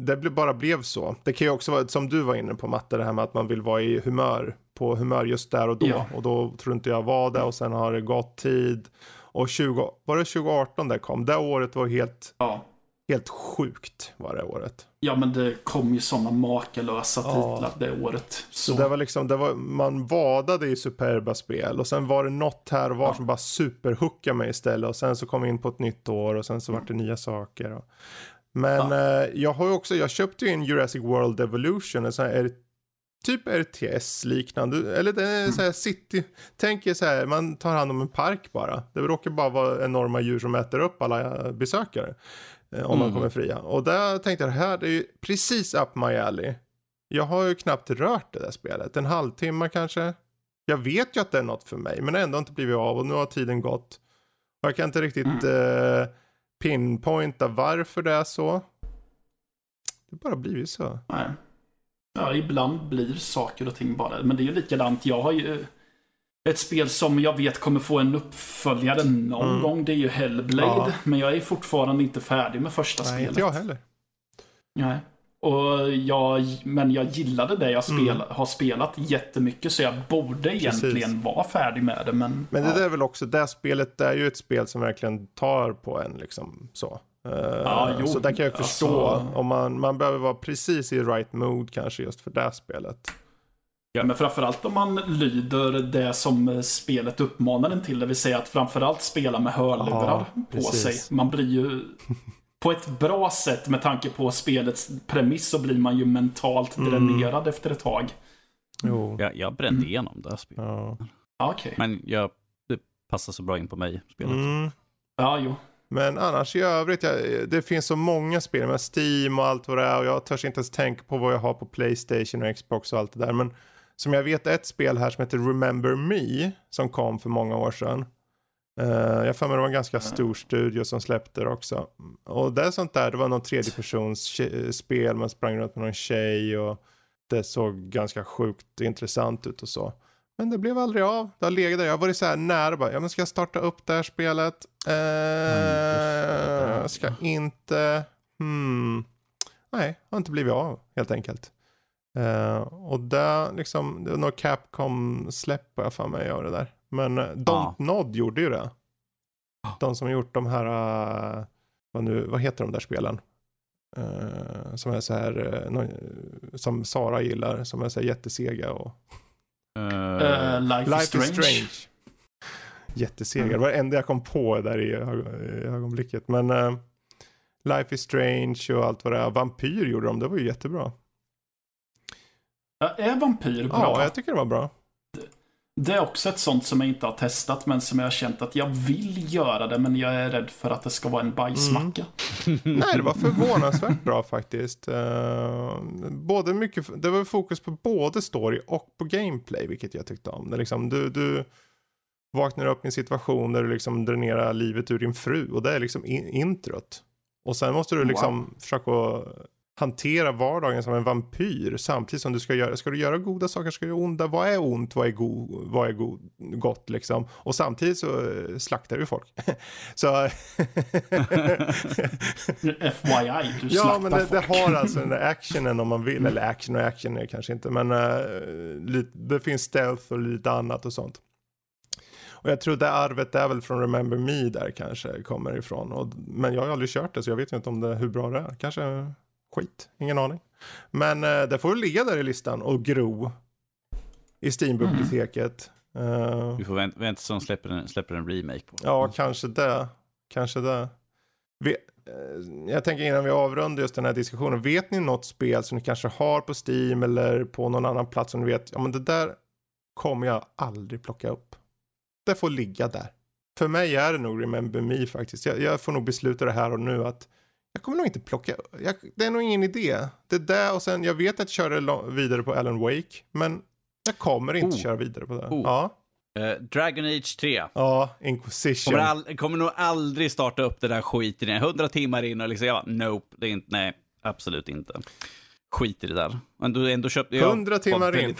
det bara blev så. Det kan ju också vara som du var inne på Matte, det här med att man vill vara i humör. På humör just där och då. Ja. Och då tror inte jag var det och sen har det gått tid. Och 20, var det 2018 det kom? Det året var helt ja. Helt sjukt var det året. Ja, men det kom ju sådana makalösa titlar det året. Så. så det var liksom, det var, man vadade i superba spel och sen var det något här och var ja. som bara superhookade mig istället och sen så kom vi in på ett nytt år och sen så mm. var det nya saker. Och... Men ja. eh, jag har ju också, jag köpte ju en Jurassic World Evolution, en sån här typ RTS-liknande, eller det är så här city, tänk er så här, man tar hand om en park bara. Det råkar bara vara enorma djur som äter upp alla besökare. Eh, om mm. man kommer fria. Och där tänkte jag, det här är ju precis up my alley. Jag har ju knappt rört det där spelet, en halvtimme kanske. Jag vet ju att det är något för mig, men ändå inte blivit av och nu har tiden gått. Och jag kan inte riktigt mm. eh, pinpointa varför det är så. Det bara blivit så. Nej. Ja, ibland blir saker och ting bara. Men det är ju likadant. Jag har ju ett spel som jag vet kommer få en uppföljare någon mm. gång. Det är ju Hellblade. Ja. Men jag är fortfarande inte färdig med första Nej, spelet. inte jag heller. Nej. Och jag, men jag gillade det jag spel, mm. har spelat jättemycket så jag borde Precis. egentligen vara färdig med det. Men, men det ja. är väl också, det spelet det är ju ett spel som verkligen tar på en liksom så. Uh, ja, jo, så där kan jag förstå alltså... om man, man behöver vara precis i right mood kanske just för det spelet. Ja. Men framförallt om man lyder det som spelet uppmanar en till, det vill säga att framförallt spela med hörlurar ja, på sig. Man blir ju på ett bra sätt med tanke på spelets premiss så blir man ju mentalt mm. dränerad efter ett tag. Jo. Jag, jag brände mm. igenom det spelet. Ja. Okay. Men jag, det passar så bra in på mig, spelet. Mm. Ja, jo. Men annars i övrigt, jag, det finns så många spel med Steam och allt vad det är och jag törs inte ens tänka på vad jag har på Playstation och Xbox och allt det där. Men som jag vet ett spel här som heter Remember Me som kom för många år sedan. Uh, jag för mig det var en ganska stor studio som släppte det också. Och det är sånt där, det var någon tredjepersons spel, man sprang runt med någon tjej och det såg ganska sjukt intressant ut och så. Men det blev aldrig av. Det har legat där. Jag har varit så här nära bara, ja men ska jag starta upp det här spelet? Eh, ska inte, hmm. Nej, har inte blivit av helt enkelt. Uh, och det liksom, det var nog Capcom släpp jag för mig av det där. Men uh, Don't ah. Nod gjorde ju det. De som gjort de här, uh, vad, nu, vad heter de där spelen? Uh, som är så här, uh, som Sara gillar, som är så här jättesega och... Uh, Life, Life is Strange. Is strange. Jättesega, mm. det var det enda jag kom på där i, i ögonblicket. Men Life is Strange och allt vad det är. Vampyr gjorde de, det var ju jättebra. Är Vampyr bra? Ja, jag tycker det var bra. Det är också ett sånt som jag inte har testat men som jag har känt att jag vill göra det men jag är rädd för att det ska vara en bajsmacka. Mm. Nej, det var förvånansvärt bra faktiskt. Uh, både mycket, det var fokus på både story och på gameplay vilket jag tyckte om. Det liksom, du, du vaknar upp i en situation där du liksom dränerar livet ur din fru och det är liksom in introt. Och sen måste du liksom wow. försöka hantera vardagen som en vampyr samtidigt som du ska göra, ska du göra goda saker, ska du göra onda, vad är ont, vad är, go, vad är go, gott liksom. Och samtidigt så eh, slaktar du folk. så... FYI, du Ja, men det, det, har alltså den där actionen om man vill, eller action och action är kanske inte, men uh, det finns stealth och lite annat och sånt. Och jag tror det arvet är väl från Remember Me där kanske kommer ifrån. Och, men jag har aldrig kört det så jag vet inte om det, hur bra det är. Kanske skit, ingen aning. Men eh, det får ligga där i listan och gro. I Steam-biblioteket. Mm. Uh, Vi får vänta, vänta så de släpper en, släpper en remake på. Ja, kanske det. Kanske det. Vi, eh, jag tänker innan vi avrundar just den här diskussionen. Vet ni något spel som ni kanske har på Steam eller på någon annan plats som ni vet, ja men det där kommer jag aldrig plocka upp. Det får ligga där. För mig är det nog Remember Me faktiskt. Jag, jag får nog besluta det här och nu att jag kommer nog inte plocka, jag, det är nog ingen idé. Det där och sen, jag vet att jag kör vidare på Alan Wake, men jag kommer inte oh. köra vidare på det. Oh. Ja. Uh, Dragon Age 3. Ja, Inquisition. Kommer, all, kommer nog aldrig starta upp det där skiten. 100 timmar in och liksom, ja, nope, det är inte, nej, absolut inte. Skit i det där. Ändå, ändå köpte jag... 100 timmar in.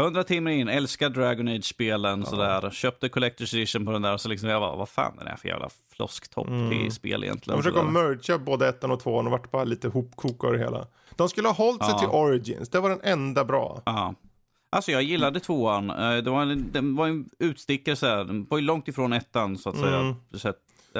100 timmar in, älskar Dragon Age-spelen ja. sådär. Köpte Collector's Edition på den där och så liksom jag bara, vad fan är det här för jävla flosktopp mm. till spel egentligen? De försöker mergea både ettan och tvåan och vart bara lite hopkok av det hela. De skulle ha hållit sig ja. till Origins, det var den enda bra. Ja. Alltså jag gillade tvåan. Eh, det var en, det var en utstickare så här. Den var ju långt ifrån ettan så att säga.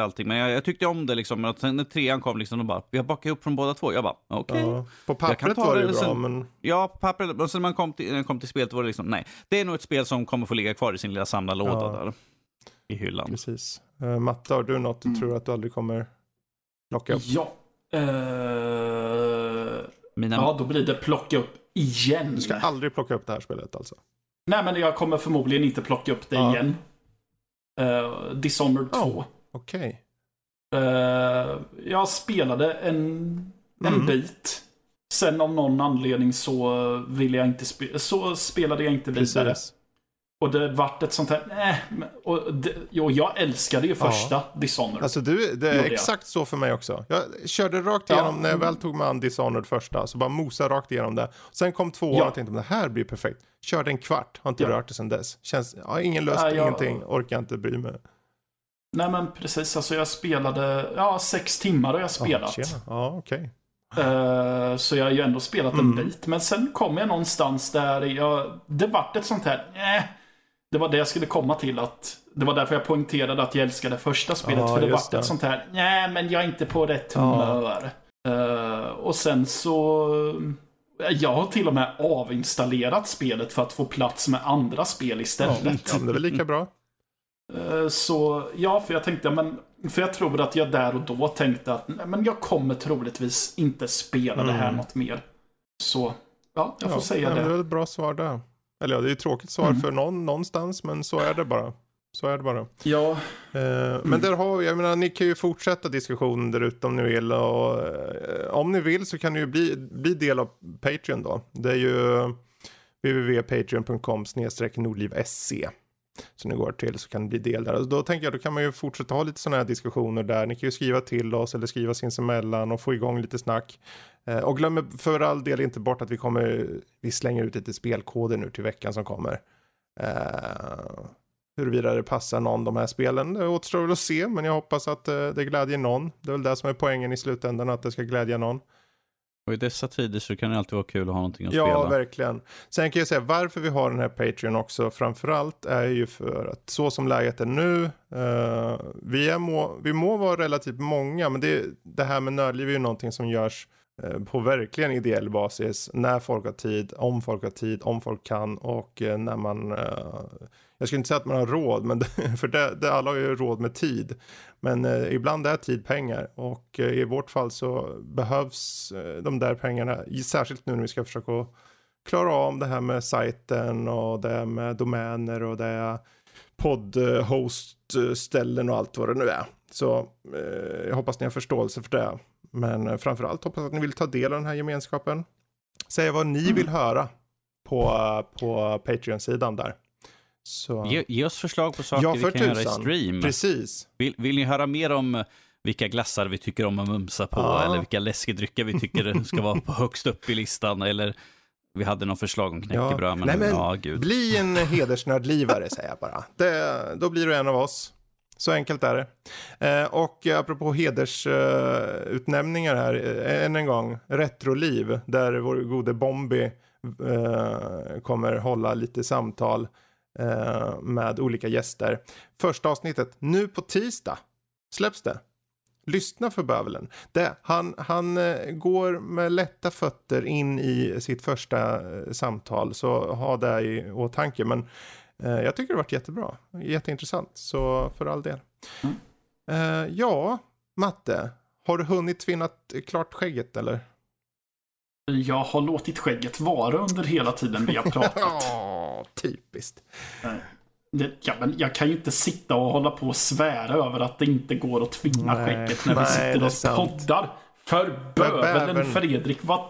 Allting. Men jag, jag, tyckte om det liksom. Att sen när trean kom liksom, och bara, vi har bakat upp från båda två. Jag bara, okej. Okay. Ja, på pappret var det ju bra, men... Ja, på pappret. Men sen när man kom till, när man kom till spelet var det liksom, nej. Det är nog ett spel som kommer få ligga kvar i sin lilla samlarlåda ja. där. I hyllan. Precis. Uh, Matte, har du något du mm. tror att du aldrig kommer plocka upp? Ja. Uh... Mina... Ja, då blir det plocka upp igen. Du ska aldrig plocka upp det här spelet alltså? Nej, men jag kommer förmodligen inte plocka upp det ja. igen. Uh, Dishonored 2. Oh. Okej. Okay. Uh, eh, jag spelade en, en mm. bit. Sen av någon anledning så ville jag inte spela, så spelade jag inte vidare. Precis. Och det vart ett sånt här, nej. Och, det, och jag älskade ju första ja. Dishonored. Alltså du, det är exakt så för mig också. Jag körde rakt igenom, ja. när jag väl tog mig an Dishonored första, så bara mosade rakt igenom det. Sen kom tvåan ja. och tänkte, det här blir perfekt. Körde en kvart, har inte ja. rört det sen dess. Känns, ja, ingen lust, ja, ingenting, orkar inte bry mig. Nej men precis, alltså jag spelade, ja sex timmar har jag spelat. Ja, ja okej. Okay. Uh, eh, så jag har ju ändå spelat en mm. bit. Men sen kom jag någonstans där jag, det vart ett sånt här, eh, det var det jag skulle komma till att det var därför jag poängterade att jag älskade första spelet. Ja, för det vart ett sånt här, nej men jag är inte på rätt humör. Uh, och sen så Jag har till och med avinstallerat spelet för att få plats med andra spel istället. Ja, det är väl lika bra. Eh, så ja, för jag tänkte, men för jag tror att jag där och då tänkte att nej, men jag kommer troligtvis inte spela mm. det här mm. något mer. Så ja, jag får ja, säga det. Det är ett bra svar där. Eller ja, det är ett tråkigt svar mm. för någon någonstans, men så är det bara. Så är det bara. Ja. Eh, men där har vi, jag menar, ni kan ju fortsätta diskussionen där ute om ni vill. Och, eh, om ni vill så kan ni ju bli, bli del av Patreon då. Det är ju www.patreon.com nordliv.se. Så ni går till så kan det bli del där. Och då tänker jag då kan man ju fortsätta ha lite sådana här diskussioner där. Ni kan ju skriva till oss eller skriva sinsemellan och få igång lite snack. Eh, och glöm för all del inte bort att vi kommer, vi slänger ut lite spelkoder nu till veckan som kommer. Eh, huruvida det passar någon de här spelen, det återstår väl att se, men jag hoppas att eh, det glädjer någon. Det är väl det som är poängen i slutändan, att det ska glädja någon. Och i dessa tider så kan det alltid vara kul att ha någonting att ja, spela. Ja, verkligen. Sen kan jag säga varför vi har den här Patreon också, framförallt är ju för att så som läget är nu, uh, vi, är må, vi må vara relativt många, men det, det här med nördliv är ju någonting som görs uh, på verkligen ideell basis, när folk har tid, om folk har tid, om folk kan och uh, när man jag skulle inte säga att man har råd, men det, för det, det, alla har ju råd med tid. Men eh, ibland är tid pengar och eh, i vårt fall så behövs eh, de där pengarna, särskilt nu när vi ska försöka klara av det här med sajten och det med domäner och det poddhostställen och allt vad det nu är. Så eh, jag hoppas ni har förståelse för det. Men eh, framförallt hoppas att ni vill ta del av den här gemenskapen. Säga vad ni vill höra på, på Patreon-sidan där. Så... Ge, ge, oss förslag på saker ja, vi kan tusan. göra i stream. Precis. Vill, vill ni höra mer om vilka glassar vi tycker om att mumsa på ja. eller vilka läskedrycker vi tycker ska vara på högst upp i listan eller vi hade någon förslag om knäckebröd. Ja. Men, Nej, men ja, gud. Bli en hedersnördlivare säger jag bara. Det, då blir du en av oss. Så enkelt är det. Eh, och apropå hedersutnämningar uh, här, eh, än en gång, Retroliv, där vår gode Bombi uh, kommer hålla lite samtal eh, med olika gäster. Första avsnittet nu på tisdag släpps det. Lyssna för bövelen. Det, han han eh, går med lätta fötter in i sitt första eh, samtal så ha det i åtanke. Men jag tycker det har varit jättebra. Jätteintressant. Så för all del. Mm. Ja, Matte. Har du hunnit tvinna klart skägget eller? Jag har låtit skägget vara under hela tiden vi har pratat. typiskt. ja, men jag kan ju inte sitta och hålla på och svära över att det inte går att tvinna nej, skägget när nej, vi sitter och poddar. För bövelen Fredrik, vad,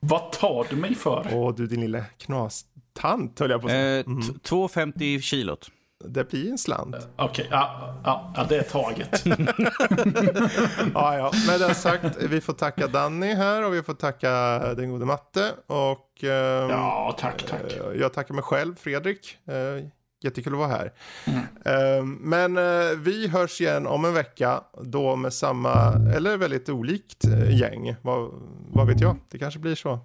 vad tar du mig för? Åh, du din lilla knastant höll jag på att säga. Mm. 2,50 kilot. Det blir en slant. Okej, okay, ja, ja, ja, det är taget. ja, ja, med det sagt, vi får tacka Danny här och vi får tacka den gode Matte. Och, eh, ja, tack, tack. Eh, jag tackar mig själv, Fredrik. Eh, jättekul att vara här. Mm. Eh, men eh, vi hörs igen om en vecka, då med samma, eller väldigt olikt eh, gäng. Vad, vad vet jag, det kanske blir så.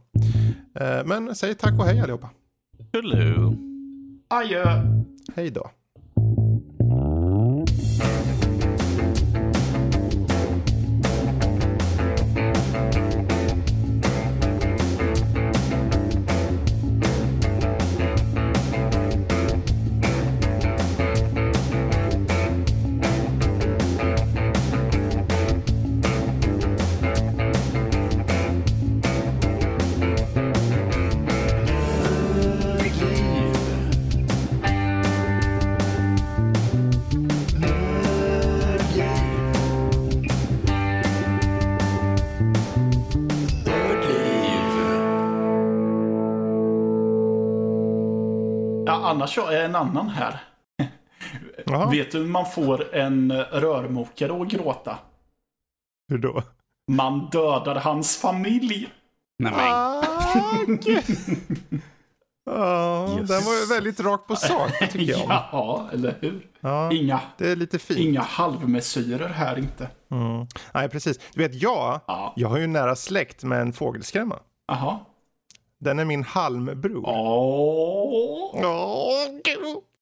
men säg tack och hej allihopa. Hello. Adjö. Hej då. Annars är en annan här. Aha. Vet du hur man får en rörmokare att gråta? Hur då? Man dödar hans familj. Nej, men. Ja, den var ju väldigt rakt på sak tycker jag. ja, eller hur? Ja, inga, det är lite fint. Inga halvmesyrer här inte. Mm. Nej, precis. Du vet, jag, ja. jag har ju nära släkt med en fågelskrämma. Jaha. Den är min halmbror. Åh! Åh,